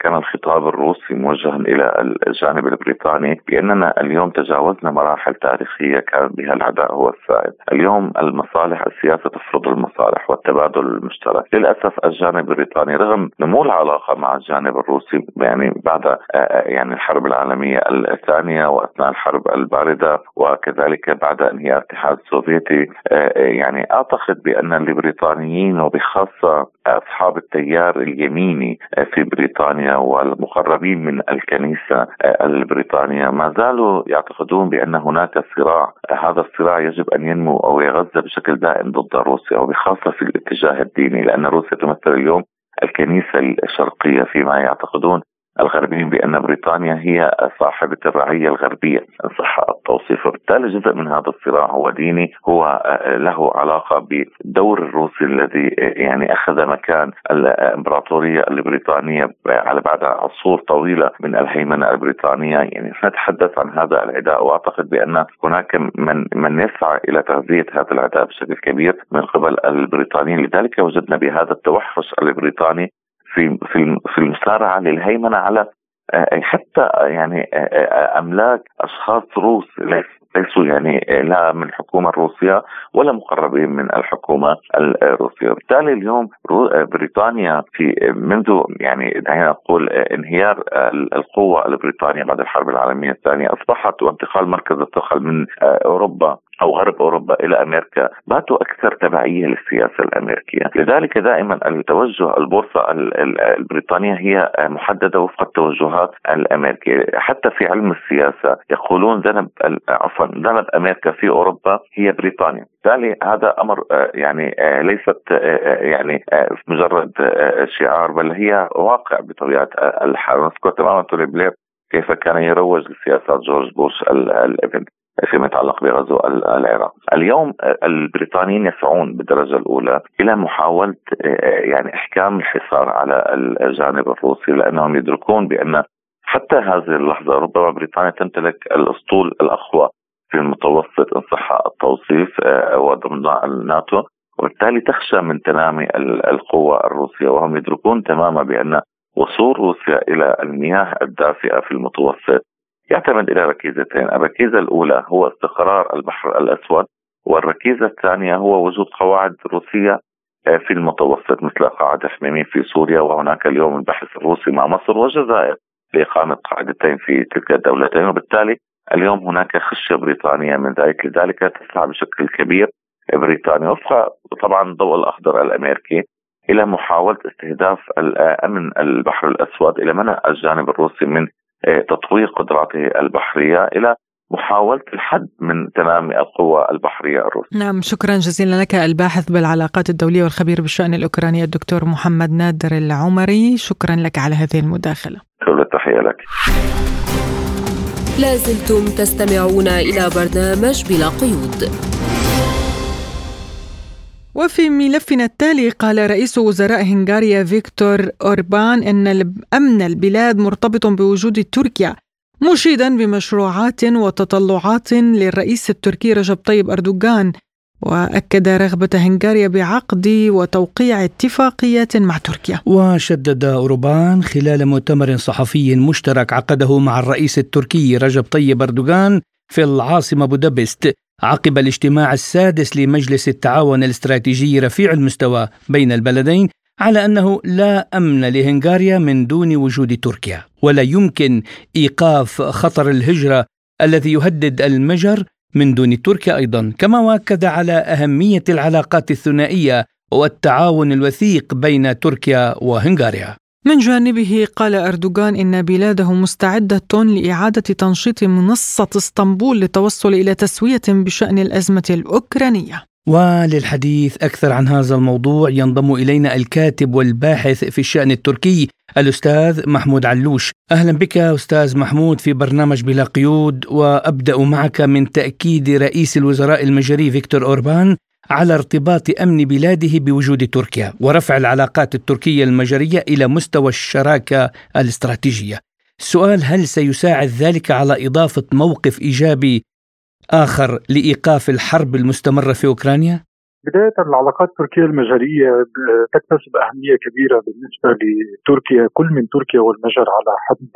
كان الخطاب الروسي موجها إلى الجانب البريطاني بأننا اليوم تجاوزنا مراحل تاريخية كان بها العداء هو السائد، اليوم المصالح السياسة تفرض المصالح والتبادل المشترك، للأسف الجانب البريطاني رغم نمو العلاقة مع الجانب الروسي يعني بعد يعني الحرب العالمية الثانية وأثناء الحرب البارده وكذلك بعد انهيار الاتحاد السوفيتي. آه، آه، يعني أعتقد بأن البريطانيين وبخاصة أصحاب التيار اليميني آه، في بريطانيا والمقربين من الكنيسة البريطانية ما زالوا يعتقدون بأن هناك صراع. هذا الصراع يجب أن ينمو أو يغذى بشكل دائم ضد روسيا وبخاصة في الاتجاه الديني لأن روسيا تمثل اليوم الكنيسة الشرقية فيما يعتقدون الغربيين بأن بريطانيا هي صاحبة الرعية الغربية. إن صح التوصيف وبالتالي جزء من هذا الصراع هو ديني هو آه، له علاقة بالدور الروسي الذي آه، يعني أخذ مكان الإمبراطورية البريطانية على بعد عصور طويلة من الهيمنة البريطانية. يعني نتحدث عن هذا العداء وأعتقد بأن هناك من من يسعى إلى تغذية هذا العداء بشكل كبير من قبل البريطانيين. لذلك وجدنا بهذا التوحش البريطاني في في في المسارعه للهيمنه على آه، حتى يعني آه، آه، أملاك أشخاص روس ليسوا يعني لا من الحكومة الروسيه ولا مقربين من الحكومة الروسية، بالتالي اليوم بريطانيا في منذ يعني دعينا نقول انهيار القوة البريطانيه بعد الحرب العالمية الثانية أصبحت وانتقال مركز الثقل من أوروبا أو غرب أوروبا إلى أمريكا باتوا أكثر تبعية للسياسة الأمريكية، لذلك دائما التوجه البورصة البريطانية هي محددة وفق التوجهات الأمريكية، حتى في علم السياسة يقولون ذنب عفوا ذنب أمريكا في أوروبا هي بريطانيا، بالتالي هذا أمر آه، يعني آه، ليست آه، يعني مجرد شعار بل هي واقع بطبيعة الحال، نذكر تماما توني بلير كيف كان يروج لسياسات جورج بوش الإبن. فيما يتعلق بغزو العراق. اليوم البريطانيين يسعون بالدرجة الأولى إلى محاولة يعني إحكام الحصار على الجانب الروسي لأنهم يدركون بأن حتى هذه اللحظة ربما بريطانيا تمتلك الأسطول الأقوى في المتوسط ان صح التوصيف وضمن الناتو وبالتالي تخشى من تنامي القوة الروسية وهم يدركون تماما بأن وصول روسيا إلى المياه الدافئة في المتوسط يعتمد إلى ركيزتين. الركيزة الأولى هو استقرار البحر الأسود والركيزة الثانية هو وجود قواعد روسية آه، في المتوسط مثل قاعدة حميمين في سوريا وهناك اليوم البحث الروسي مع مصر والجزائر لإقامة قاعدتين في تلك الدولتين. وبالتالي اليوم هناك خشية بريطانية من ذلك لذلك تسعى بشكل كبير بريطانيا. وفق طبعا الضوء الأخضر الأمريكي إلى محاولة استهداف أمن البحر الأسود إلى منع الجانب الروسي من آه، تطوير قدراته البحرية إلى محاولة الحد من تنامي القوى البحرية الروسية. نعم شكرا جزيلا لك الباحث بالعلاقات الدولية والخبير بالشأن الأوكراني الدكتور محمد نادر العمري. شكرا لك على هذه المداخلة. كل التحية لك. لازلتم تستمعون إلى برنامج بلا قيود. وفي ملفنا التالي قال رئيس وزراء هنغاريا فيكتور أوربان أن أمن البلاد مرتبط بوجود تركيا مشيدا بمشروعات وتطلعات للرئيس التركي رجب طيب أردوغان وأكد رغبة هنغاريا بعقد وتوقيع اتفاقيات مع تركيا. وشدد اوروبان خلال مؤتمر صحفي مشترك عقده مع الرئيس التركي رجب طيب أردوغان في العاصمة بودابست عقب الاجتماع السادس لمجلس التعاون الاستراتيجي رفيع المستوى بين البلدين على أنه لا أمن لهنغاريا من دون وجود تركيا ولا يمكن إيقاف خطر الهجرة الذي يهدد المجر من دون تركيا أيضا كما واكد على أهمية العلاقات الثنائية والتعاون الوثيق بين تركيا وهنغاريا. من جانبه قال أردوغان إن بلاده مستعدة لإعادة تنشيط منصة اسطنبول للتوصل إلى تسوية بشأن الأزمة الأوكرانية. وللحديث أكثر عن هذا الموضوع ينضم إلينا الكاتب والباحث في الشأن التركي الأستاذ محمود علوش. أهلا بك أستاذ محمود في برنامج بلا قيود وأبدأ معك من تأكيد رئيس الوزراء المجري فيكتور أوربان. على ارتباط أمن بلاده بوجود تركيا ورفع العلاقات التركية المجرية إلى مستوى الشراكة الاستراتيجية. السؤال هل سيساعد ذلك على إضافة موقف إيجابي آخر لإيقاف الحرب المستمرة في أوكرانيا؟ بداية العلاقات التركية المجرية تكتسب أهمية كبيرة بالنسبة لتركيا. كل من تركيا والمجر على حد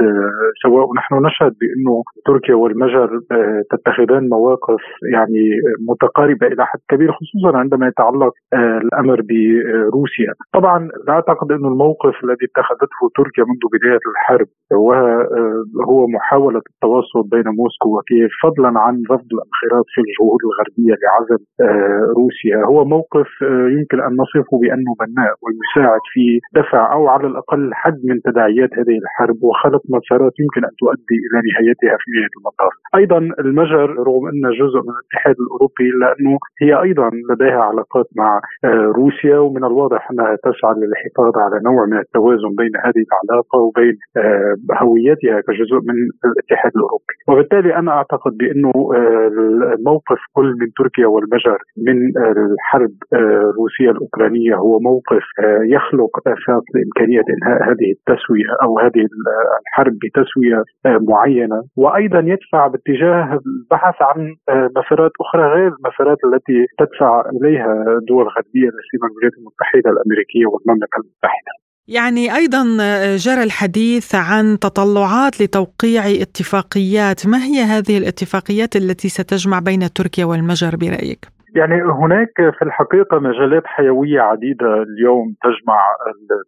سواء ونحن نشهد بأنه تركيا والمجر آه، تتخذان مواقف يعني متقاربة إلى حد كبير خصوصا عندما يتعلق آه، الأمر بروسيا. طبعا لا أعتقد أن الموقف الذي اتخذته تركيا منذ بداية الحرب وهو آه، محاولة التواصل بين موسكو وكييف فضلا عن رفض الانخراط في الجهود الغربية لعزل روسيا. هو موقف آه، يمكن أن نصفه بأنه بناء ويساعد في دفع أو على الأقل حد من تداعيات هذه الحرب وخلق مسارات يمكن أن تؤدي إلى نهايتها في نهاية المطاف. أيضا المجر رغم انها جزء من الاتحاد الأوروبي لأنه هي أيضا لديها علاقات مع آه، روسيا ومن الواضح أنها تسعى للحفاظ على نوع من التوازن بين هذه العلاقة وبين آه، هويتها كجزء من الاتحاد الأوروبي. وبالتالي أنا أعتقد بأنه الموقف كل من تركيا والمجر من الحرب آه، الروسية الأوكرانية هو موقف آه، يخلق أساس لإمكانية إنهاء هذه التسوية أو هذه الحرب بتسوية آه، معينة. وأيضا يدفع باتجاه البحث عن مسارات أخرى غير المسارات التي تدفع إليها دول غربية لا سيما الولايات المتحدة الأمريكية والمملكة المتحدة. يعني أيضا جرى الحديث عن تطلعات لتوقيع اتفاقيات، ما هي هذه الاتفاقيات التي ستجمع بين تركيا والمجر برأيك؟ يعني هناك في الحقيقة مجالات حيوية عديدة اليوم تجمع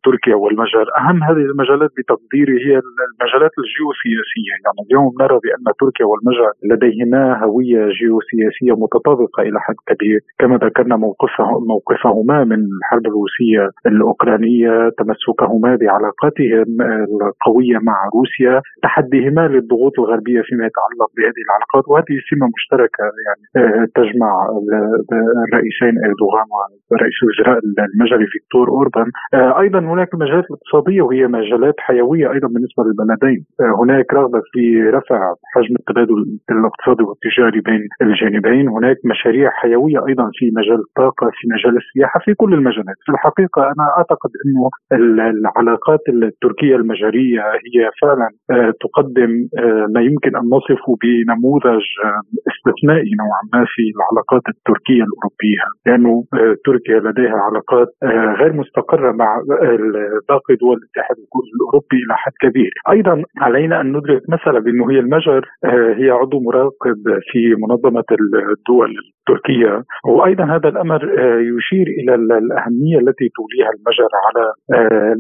تركيا والمجر أهم هذه المجالات بتقديري هي المجالات الجيوسياسية. يعني اليوم نرى بأن تركيا والمجر لديهما هوية جيوسياسية متطابقة إلى حد كبير. كما ذكرنا موقفه موقفهما من الحرب الروسية الأوكرانية تمسكهما بعلاقاتهم القوية مع روسيا تحديهما للضغوط الغربية فيما يتعلق بهذه العلاقات. وهذه سمة مشتركة يعني آه، تجمع الرئيسين إردوغان ورئيس الوزراء المجري فيكتور اوربان آه، أيضا هناك مجالات اقتصادية وهي مجالات حيوية أيضا بالنسبة للبلدين. آه، هناك رغبة في رفع حجم التبادل الاقتصادي والتجاري بين الجانبين. هناك مشاريع حيوية أيضا في مجال الطاقة في مجال السياحة في كل المجالات. في الحقيقة أنا أعتقد إنه العلاقات التركية المجريه هي فعلا آه، تقدم ما يمكن أن نصفه بنموذج استثنائي نوعا ما في العلاقات التركية. الأوروبية لأنه تركيا لديها علاقات آه، غير مستقرة مع باقي دول الاتحاد الأوروبي إلى حد كبير، أيضا علينا أن ندرك مثلا بأنه هي المجر آه، هي عضو مراقب في منظمة الدول التركيه وأيضا هذا الأمر آه، يشير إلى الأهمية التي توليها المجر على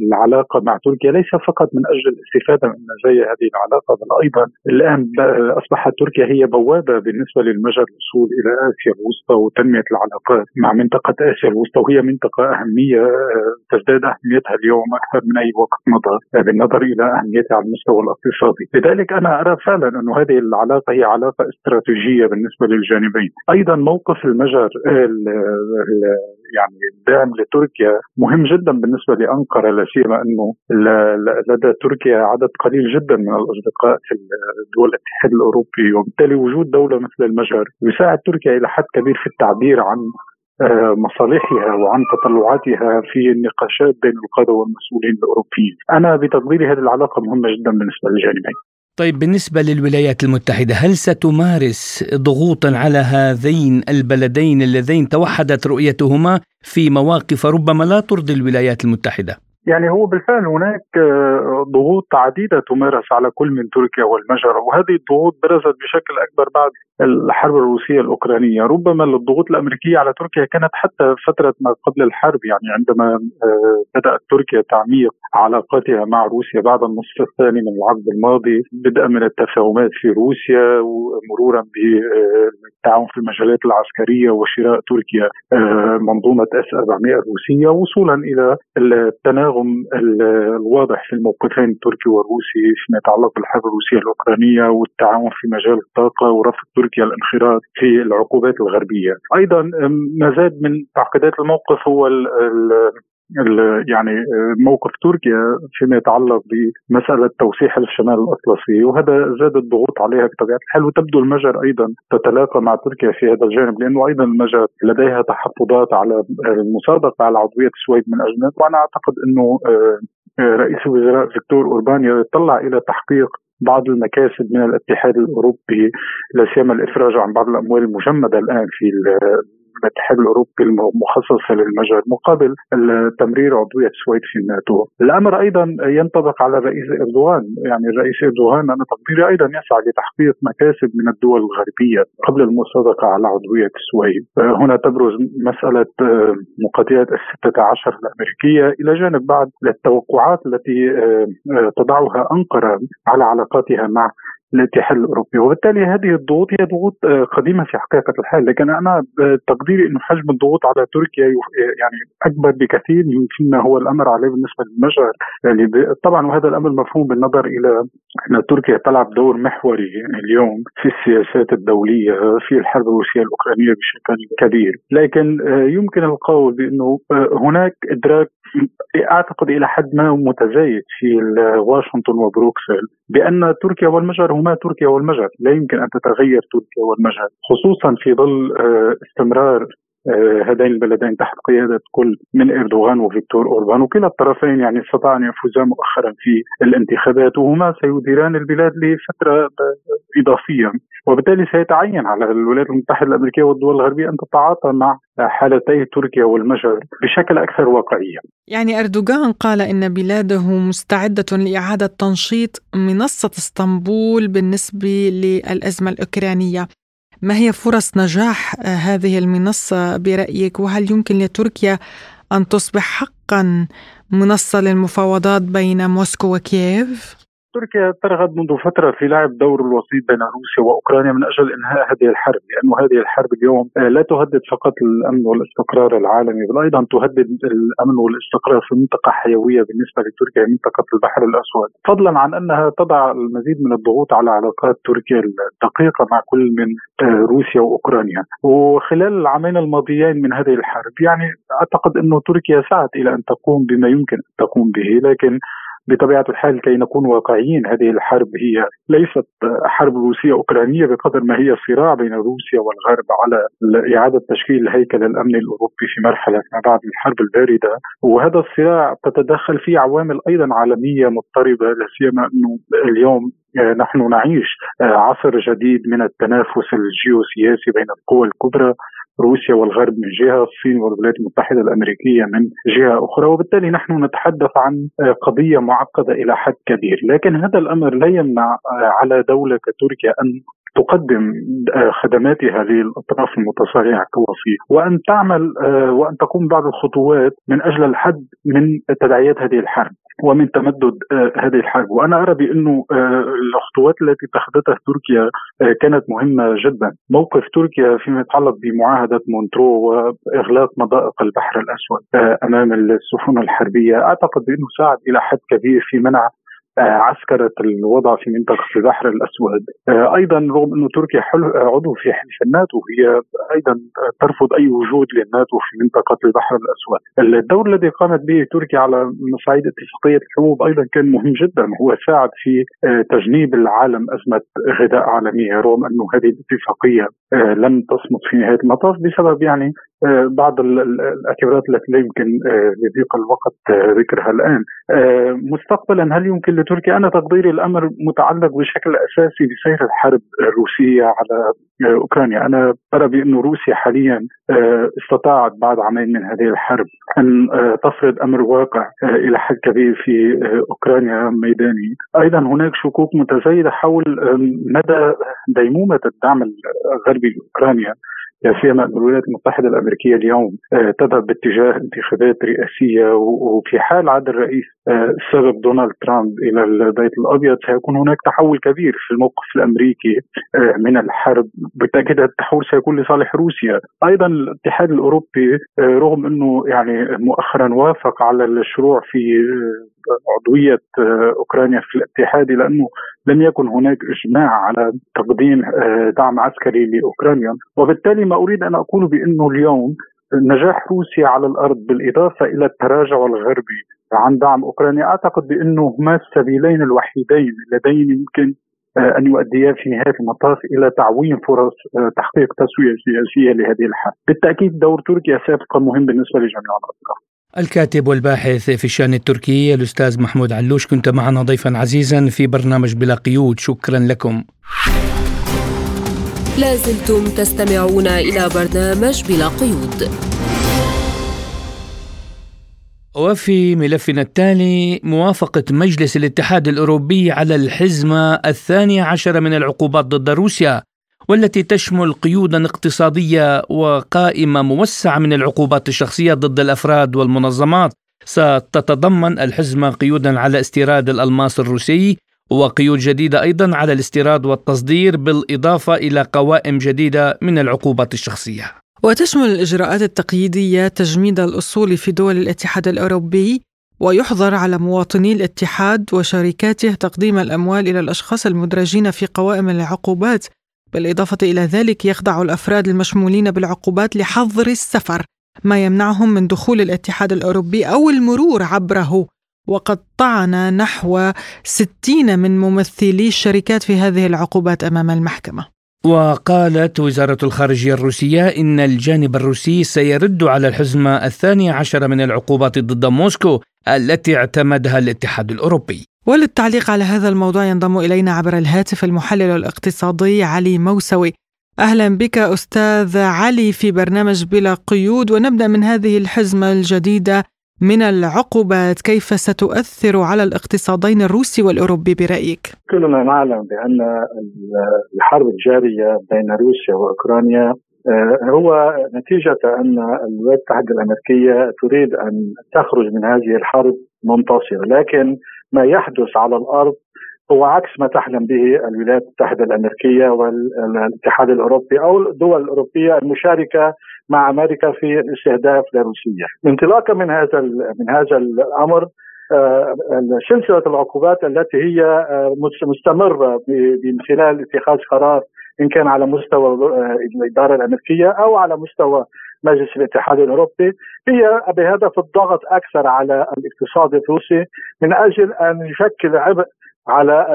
العلاقة مع تركيا ليس فقط من أجل الاستفادة من مزايا هذه العلاقة بل أيضا الآن أصبحت تركيا هي بوابة بالنسبة للمجر الوصول إلى آسيا الوسطى وتنمية العلاقات مع منطقة آسيا الوسطى وهي منطقة أهمية آه، تزداد أهميتها اليوم أكثر من أي وقت مضى آه، بالنظر إلى أهميتها على المستوى الاقتصادي، لذلك أنا أرى فعلا انه هذه العلاقة هي علاقة استراتيجية بالنسبة للجانبين، أيضا موقف المجر يعني الدعم لتركيا مهم جدا بالنسبة لأنقرة لا سيما إنه لدى تركيا عدد قليل جدا من الأصدقاء في دول الاتحاد الأوروبي وبالتالي وجود دولة مثل المجر يساعد تركيا إلى حد كبير في التعبير عن آه، مصالحها وعن تطلعاتها في النقاشات بين القادة والمسؤولين الأوروبيين. أنا بتقديري هذه العلاقة مهمة جدا بالنسبة للجانبين. طيب بالنسبة للولايات المتحدة هل ستمارس ضغوطا على هذين البلدين اللذين توحدت رؤيتهما في مواقف ربما لا ترضي الولايات المتحدة؟ يعني هو بالفعل هناك آه، ضغوط عديدة تمارس على كل من تركيا والمجر وهذه الضغوط برزت بشكل أكبر بعد الحرب الروسية الأوكرانية. ربما الضغوط الأمريكية على تركيا كانت حتى فترة ما قبل الحرب يعني عندما آه، بدأت تركيا تعميق علاقاتها مع روسيا بعد النصف الثاني من العقد الماضي بدءا من التفاهمات في روسيا ومرورا بالتعاون في المجالات العسكرية وشراء تركيا آه، منظومة اس 400 الروسية وصولا إلى التناغم الواضح في الموقفين التركي والروسي فيما يتعلق بالحرب الروسية الأوكرانية والتعاون في مجال الطاقة ورفض تركيا الانخراط في العقوبات الغربية. أيضا ما زاد من تعقيدات الموقف هو يعني موقف تركيا فيما يتعلق بمسألة توسيع الشمال الأطلسي وهذا زاد الضغوط عليها بطبيعة الحال وتبدو المجر أيضا تتلاقى مع تركيا في هذا الجانب لأنه أيضا المجر لديها تحفظات على المسابقة على عضوية السويد من أجل وأنا أعتقد أنه آه، رئيس الوزراء فيكتور أوربان يتطلع إلى تحقيق بعض المكاسب من الاتحاد الأوروبي لا سيما الإفراج عن بعض الأموال المجمدة الآن في الاتحاد الأوروبي المخصصه للمجال مقابل تمرير عضوية السويد في الناتو. الأمر أيضا ينطبق على الرئيس إردوغان، يعني الرئيس إردوغان أنا تقديري أيضا يسعى لتحقيق مكاسب من الدول الغربية قبل المصادقة على عضوية السويد. هنا تبرز مسألة مقاتلات الستة عشر الأمريكية إلى جانب بعض التوقعات التي تضعها أنقرة على علاقاتها مع الاتحاد الأوروبي. وبالتالي هذه الضغوط هي ضغوط آه، قديمة في حقيقة الحال. لكن أنا تقديري إنه حجم الضغوط على تركيا يعني أكبر بكثير يمكن هو الأمر عليه بالنسبة للمجر يعني طبعا وهذا الأمر مفهوم بالنظر إلى أن تركيا تلعب دور محوري اليوم في السياسات الدولية في الحرب الروسية الأوكرانية بشكل كبير. لكن آه، يمكن القول بأنه آه، هناك إدراك أعتقد إلى حد ما متزايد في واشنطن وبروكسل بأن تركيا والمجر هما تركيا والمجر، لا يمكن أن تتغير تركيا والمجر، خصوصا في ظل آه، استمرار هذين البلدين تحت قيادة كل من إردوغان وفيكتور أوربان. وكلا الطرفين يعني استطاع أن يفوزا مؤخرا في الانتخابات وهما سيديران البلاد لفترة إضافية. وبالتالي سيتعين على الولايات المتحدة الأمريكية والدول الغربية أن تتعاطى مع حالتي تركيا والمجر بشكل أكثر واقعية. يعني أردوغان قال إن بلاده مستعدة لإعادة تنشيط منصة إسطنبول بالنسبة للأزمة الأوكرانية. ما هي فرص نجاح هذه المنصة برأيك وهل يمكن لتركيا أن تصبح حقا منصة للمفاوضات بين موسكو وكييف؟ تركيا ترغب منذ فترة في لعب دور الوسيط بين روسيا وأوكرانيا من أجل إنهاء هذه الحرب لأنه هذه الحرب اليوم لا تهدد فقط الأمن والاستقرار العالمي بل أيضا تهدد الأمن والاستقرار في منطقة حيوية بالنسبة لتركيا منطقة البحر الأسود. فضلا عن أنها تضع المزيد من الضغوط على علاقات تركيا الدقيقة مع كل من آه، روسيا وأوكرانيا. وخلال العامين الماضيين من هذه الحرب يعني أعتقد إنه تركيا سعت إلى أن تقوم بما يمكن أن تقوم به لكن بطبيعة الحال كي نكون واقعيين هذه الحرب هي ليست حرب روسية أوكرانية بقدر ما هي صراع بين روسيا والغرب على إعادة تشكيل هيكل الامن الأوروبي في مرحلة ما بعد الحرب الباردة. وهذا الصراع تتدخل فيه عوامل أيضا عالمية مضطربة لا سيما أنه اليوم نحن نعيش عصر جديد من التنافس الجيوسياسي بين القوى الكبرى روسيا والغرب من جهة، الصين والولايات المتحدة الأمريكية من جهة أخرى، وبالتالي نحن نتحدث عن قضية معقدة إلى حد كبير، لكن هذا الأمر لا يمنع على دولة كتركيا أن تقدم خدماتها للاطراف المتصارعة كوسيط وأن تعمل وأن تقوم بعض الخطوات من أجل الحد من تداعيات هذه الحرب. ومن تمدد آه، هذه الحرب. وأنا أرى بأنه آه، الخطوات التي اتخذتها تركيا آه، كانت مهمة جدا. موقف تركيا فيما يتعلق بمعاهدة مونترو وإغلاق مضائق البحر الأسود أمام السفن الحربية. أعتقد بأنه ساعد إلى حد كبير في منع آه، عسكرة الوضع في منطقة البحر الأسود. آه، أيضا رغم أن تركيا عضو في حلف الناتو هي أيضا ترفض أي وجود للناتو في منطقة البحر الأسود. الدور الذي قامت به تركيا على مصعيد اتفاقية الحبوب أيضا كان مهم جدا هو ساعد في آه، تجنيب العالم أزمة غذاء عالمية رغم أنه هذه الاتفاقية لم تصمت في نهاية المطاف بسبب يعني بعض الاعتبارات التي لا يمكن لضيق الوقت ذكرها الآن. مستقبلا هل يمكن لتركيا أنا تقديري الأمر متعلق بشكل أساسي بسير الحرب الروسية على أوكرانيا، أنا أرى بانه روسيا حاليا استطاعت بعد عامين من هذه الحرب أن تفرض أمر واقع إلى حد كبير في أوكرانيا ميداني، أيضا هناك شكوك متزايدة حول مدى ديمومة الدعم الغربي لاوكرانيا لا سيما الولايات المتحدة الأمريكية اليوم آه، تذهب باتجاه انتخابات رئاسية وفي حال عاد الرئيس السابق آه، دونالد ترامب إلى البيت الأبيض سيكون هناك تحول كبير في الموقف الأمريكي آه، من الحرب. بالتأكيد التحول سيكون لصالح روسيا. أيضا الاتحاد الأوروبي رغم أنه يعني مؤخرا وافق على الشروع في عضوية أوكرانيا في الاتحاد لأنه لم يكن هناك إجماع على تقديم آه، دعم عسكري لأوكرانيا وبالتالي ما أريد أن أقول بأنه اليوم نجاح روسيا على الأرض بالإضافة إلى التراجع الغربي عن دعم أوكرانيا أعتقد بأنه هما السبيلين الوحيدين اللذين يمكن آه، أن يؤديا في نهايه المطاف إلى تعويم فرص آه، تحقيق تسوية سياسية لهذه الحرب. بالتأكيد دور تركيا سيبقى مهم بالنسبة لجميع الأطراف. الكاتب والباحث في الشأن التركي الأستاذ محمود علوش كنت معنا ضيفا عزيزا في برنامج بلا قيود. شكرا لكم. لازلتم تستمعون إلى برنامج بلا قيود. وفي ملفنا التالي موافقة مجلس الاتحاد الأوروبي على الحزمة الثانية عشر من العقوبات ضد روسيا. والتي تشمل قيودا اقتصادية وقائمة موسعة من العقوبات الشخصية ضد الأفراد والمنظمات ستتضمن الحزمه قيودا على استيراد الألماس الروسي وقيود جديدة أيضا على الاستيراد والتصدير بالإضافة إلى قوائم جديدة من العقوبات الشخصية. وتشمل الإجراءات التقييدية تجميد الأصول في دول الاتحاد الأوروبي ويحظر على مواطني الاتحاد وشركاته تقديم الأموال إلى الأشخاص المدرجين في قوائم العقوبات بالإضافة إلى ذلك يخضع الأفراد المشمولين بالعقوبات لحظر السفر ما يمنعهم من دخول الاتحاد الأوروبي أو المرور عبره. وقد طعن نحو 60 من ممثلي الشركات في هذه العقوبات أمام المحكمة. وقالت وزارة الخارجية الروسية إن الجانب الروسي سيرد على الحزمة الثانية عشر من العقوبات ضد موسكو التي اعتمدها الاتحاد الأوروبي. وللتعليق على هذا الموضوع ينضم إلينا عبر الهاتف المحلل الاقتصادي علي موسوي. أهلا بك أستاذ علي في برنامج بلا قيود ونبدأ من هذه الحزمة الجديدة من العقوبات كيف ستؤثر على الاقتصادين الروسي والأوروبي برأيك؟ كلنا نعلم بأن الحرب الجارية بين روسيا وأوكرانيا آه، هو نتيجة أن الولايات المتحدة الأمريكية تريد أن تخرج من هذه الحرب منتصرة لكن ما يحدث على الأرض هو عكس ما تحلم به الولايات المتحدة الأمريكية والاتحاد الأوروبي أو الدول الأوروبية المشاركة مع أمريكا في استهداف لروسيا. انطلاقا من هذا من هذا الأمر آه، سلسلة العقوبات التي هي آه، مستمرة من خلال اتخاذ قرار إن كان على مستوى آه، الإدارة الأمريكية أو على مستوى مجلس الاتحاد الأوروبي هي بهدف الضغط أكثر على الاقتصاد الروسي من أجل أن يشكل عبء على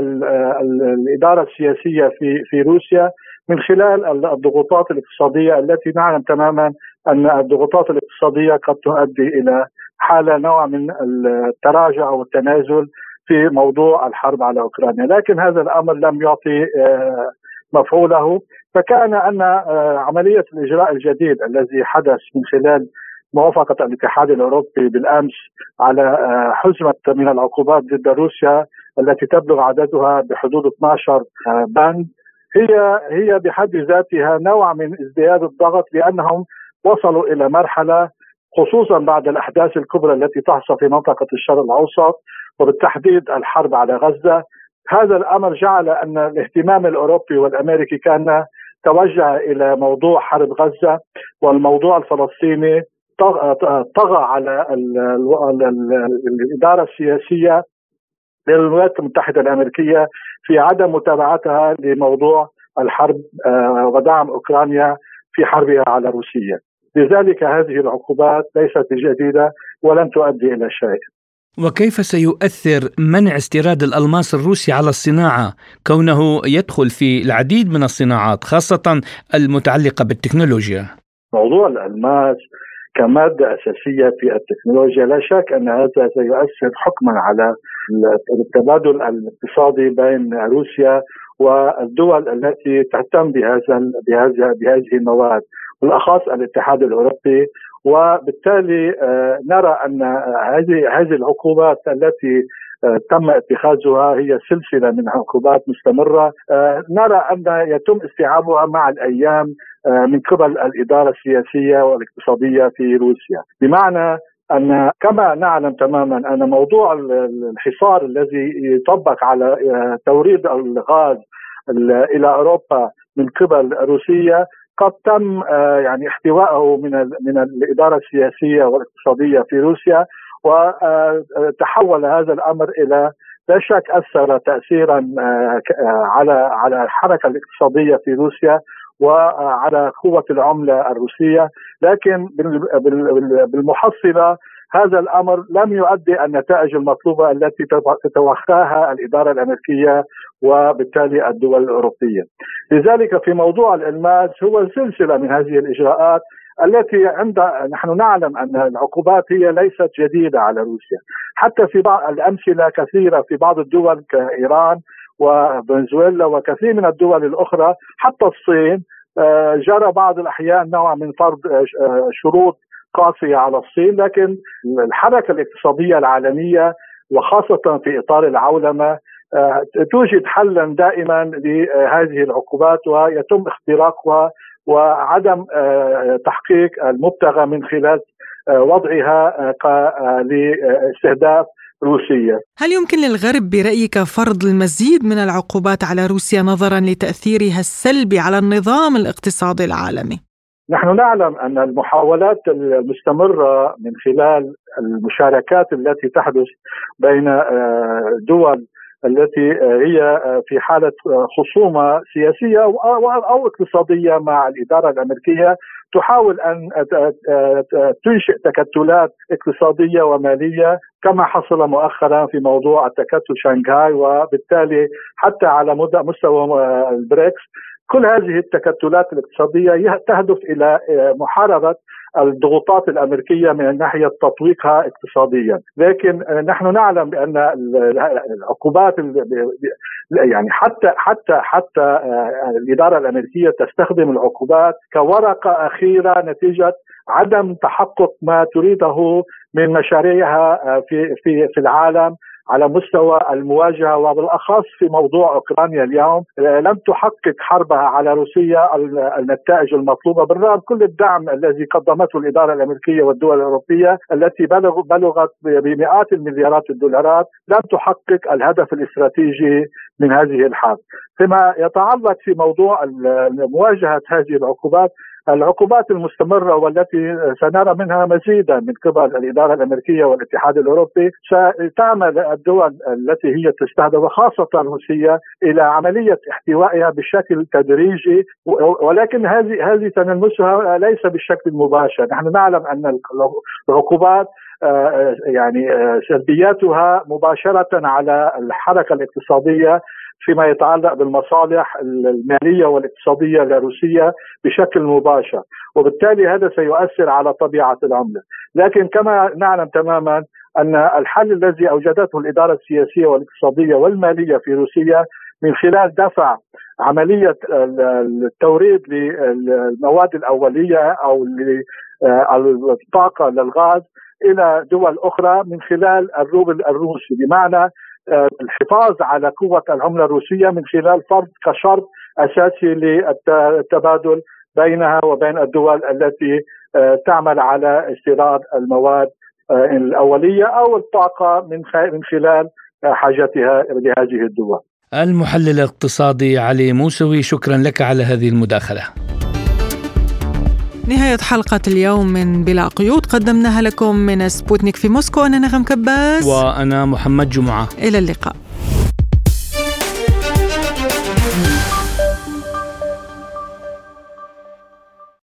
الإدارة السياسية في في روسيا من خلال الضغوطات الاقتصادية التي نعلم تماما أن الضغوطات الاقتصادية قد تؤدي إلى حالة نوع من التراجع أو التنازل في موضوع الحرب على أوكرانيا، لكن هذا الأمر لم يعطي آه، مفعوله. فكان أن آه، عملية الإجراء الجديد الذي حدث من خلال موافقة الاتحاد الأوروبي بالأمس على آه، حزمة من العقوبات ضد روسيا التي تبلغ عددها بحدود 12 آه، بند هي هي بحد ذاتها نوع من ازدياد الضغط لأنهم وصلوا إلى مرحلة خصوصا بعد الأحداث الكبرى التي تحصل في منطقة الشرق الأوسط وبالتحديد الحرب على غزة. هذا الأمر جعل أن الاهتمام الأوروبي والأمريكي كان توجه إلى موضوع حرب غزة والموضوع الفلسطيني طغى على الإدارة السياسية للولايات المتحدة الأمريكية في عدم متابعتها لموضوع الحرب آه، ودعم أوكرانيا في حربها على روسيا. لذلك هذه العقوبات ليست جديده ولن تؤدي إلى شيء. وكيف سيؤثر منع استيراد الألماس الروسي على الصناعة كونه يدخل في العديد من الصناعات خاصة المتعلقة بالتكنولوجيا؟ موضوع الألماس كمادة أساسية في التكنولوجيا لا شك أن هذا سيؤثر حكما على التبادل الاقتصادي بين روسيا والدول التي تهتم بهذا بهذه بهذه المواد بالأخص الاتحاد الأوروبي وبالتالي آه، نرى أن هذه هذه العقوبات التي آه، تم اتخاذها هي سلسلة من عقوبات مستمرة. آه، نرى أن يتم استيعابها مع الأيام من قبل الإدارة السياسية والاقتصادية في روسيا. بمعنى أن كما نعلم تماما أن موضوع الحصار الذي يطبق على توريد الغاز إلى أوروبا من قبل روسيا قد تم آه، يعني احتوائه من من الإدارة السياسية والاقتصادية في روسيا وتحول هذا الأمر إلى لا شك أثر تاثيرا آه، آه، على على الحركة الاقتصادية في روسيا وعلى قوة العملة الروسية. لكن بالمحصلة هذا الأمر لم يؤدي النتائج المطلوبة التي تتوخاها الإدارة الأمريكية وبالتالي الدول الأوروبية. لذلك في موضوع الإلماس هو سلسلة من هذه الإجراءات التي عند نحن نعلم أن العقوبات هي ليست جديدة على روسيا، حتى في بعض الأمثلة كثيرة في بعض الدول كإيران وفنزويلا وكثير من الدول الأخرى حتى الصين آه، جرى بعض الأحيان نوع من فرض آه، شروط قاسية على الصين لكن الحركة الاقتصادية العالمية وخاصة في إطار العولمة آه، توجد حلا دائما لهذه العقوبات ويتم اختراقها وعدم آه، تحقيق المبتغى من خلال آه، وضعها لاستهداف روسيا هل يمكن للغرب برأيك فرض المزيد من العقوبات على روسيا نظرا لتأثيرها السلبي على النظام الاقتصادي العالمي؟ نحن نعلم أن المحاولات المستمرة من خلال المشاركات التي تحدث بين آه، دول التي هي في حالة خصومة سياسية أو اقتصادية مع الإدارة الأمريكية تحاول أن تنشئ تكتلات اقتصادية ومالية كما حصل مؤخرا في موضوع التكتل شنغهاي وبالتالي حتى على مستوى البريكس كل هذه التكتلات الاقتصادية تهدف إلى آه، محاربة الضغوطات الأمريكية من ناحية تطويقها اقتصاديا، لكن نحن نعلم بأن العقوبات يعني حتى حتى حتى آه، الإدارة الأمريكية تستخدم العقوبات كورقة أخيرة نتيجة عدم تحقق ما تريده من مشاريعها آه، في في في العالم. على مستوى المواجهة وبالأخص في موضوع أوكرانيا اليوم آه، لم تحقق حربها على روسيا النتائج المطلوبة بالرغم كل الدعم الذي قدمته الإدارة الأمريكية والدول الأوروبية التي بلغ بلغت بمئات المليارات الدولارات لم تحقق الهدف الاستراتيجي من هذه الحرب. فيما يتعلق في موضوع مواجهة هذه العقوبات العقوبات المستمرة والتي سنرى منها مزيدا من قبل الإدارة الأمريكية والاتحاد الأوروبي ستعمل الدول التي هي تستهدف وخاصة روسيا إلى عملية احتوائها بشكل تدريجي ولكن هذه هذه سنلمسها ليس بالشكل المباشر. نحن نعلم أن العقوبات آه، يعني آه، سلبياتها مباشرة على الحركة الاقتصادية فيما يتعلق بالمصالح المالية والاقتصادية لروسيا بشكل مباشر. وبالتالي هذا سيؤثر على طبيعة العملة. لكن كما نعلم تماما أن الحل الذي أوجدته الإدارة السياسية والاقتصادية والمالية في روسيا من خلال دفع عملية التوريد للمواد الأولية أو للطاقة للغاز إلى دول أخرى من خلال الروبل الروسي. بمعنى الحفاظ على قوة العملة الروسية من خلال فرض كشرط أساسي للتبادل بينها وبين الدول التي آه، تعمل على استيراد المواد آه، الأولية أو الطاقة من من خلال حاجتها لهذه الدول. المحلل الاقتصادي علي موسوي شكرا لك على هذه المداخلة. نهاية حلقة اليوم من بلا قيود. قدمناها لكم من سبوتنيك في موسكو. أنا نغم كباس وأنا محمد جمعة. إلى اللقاء.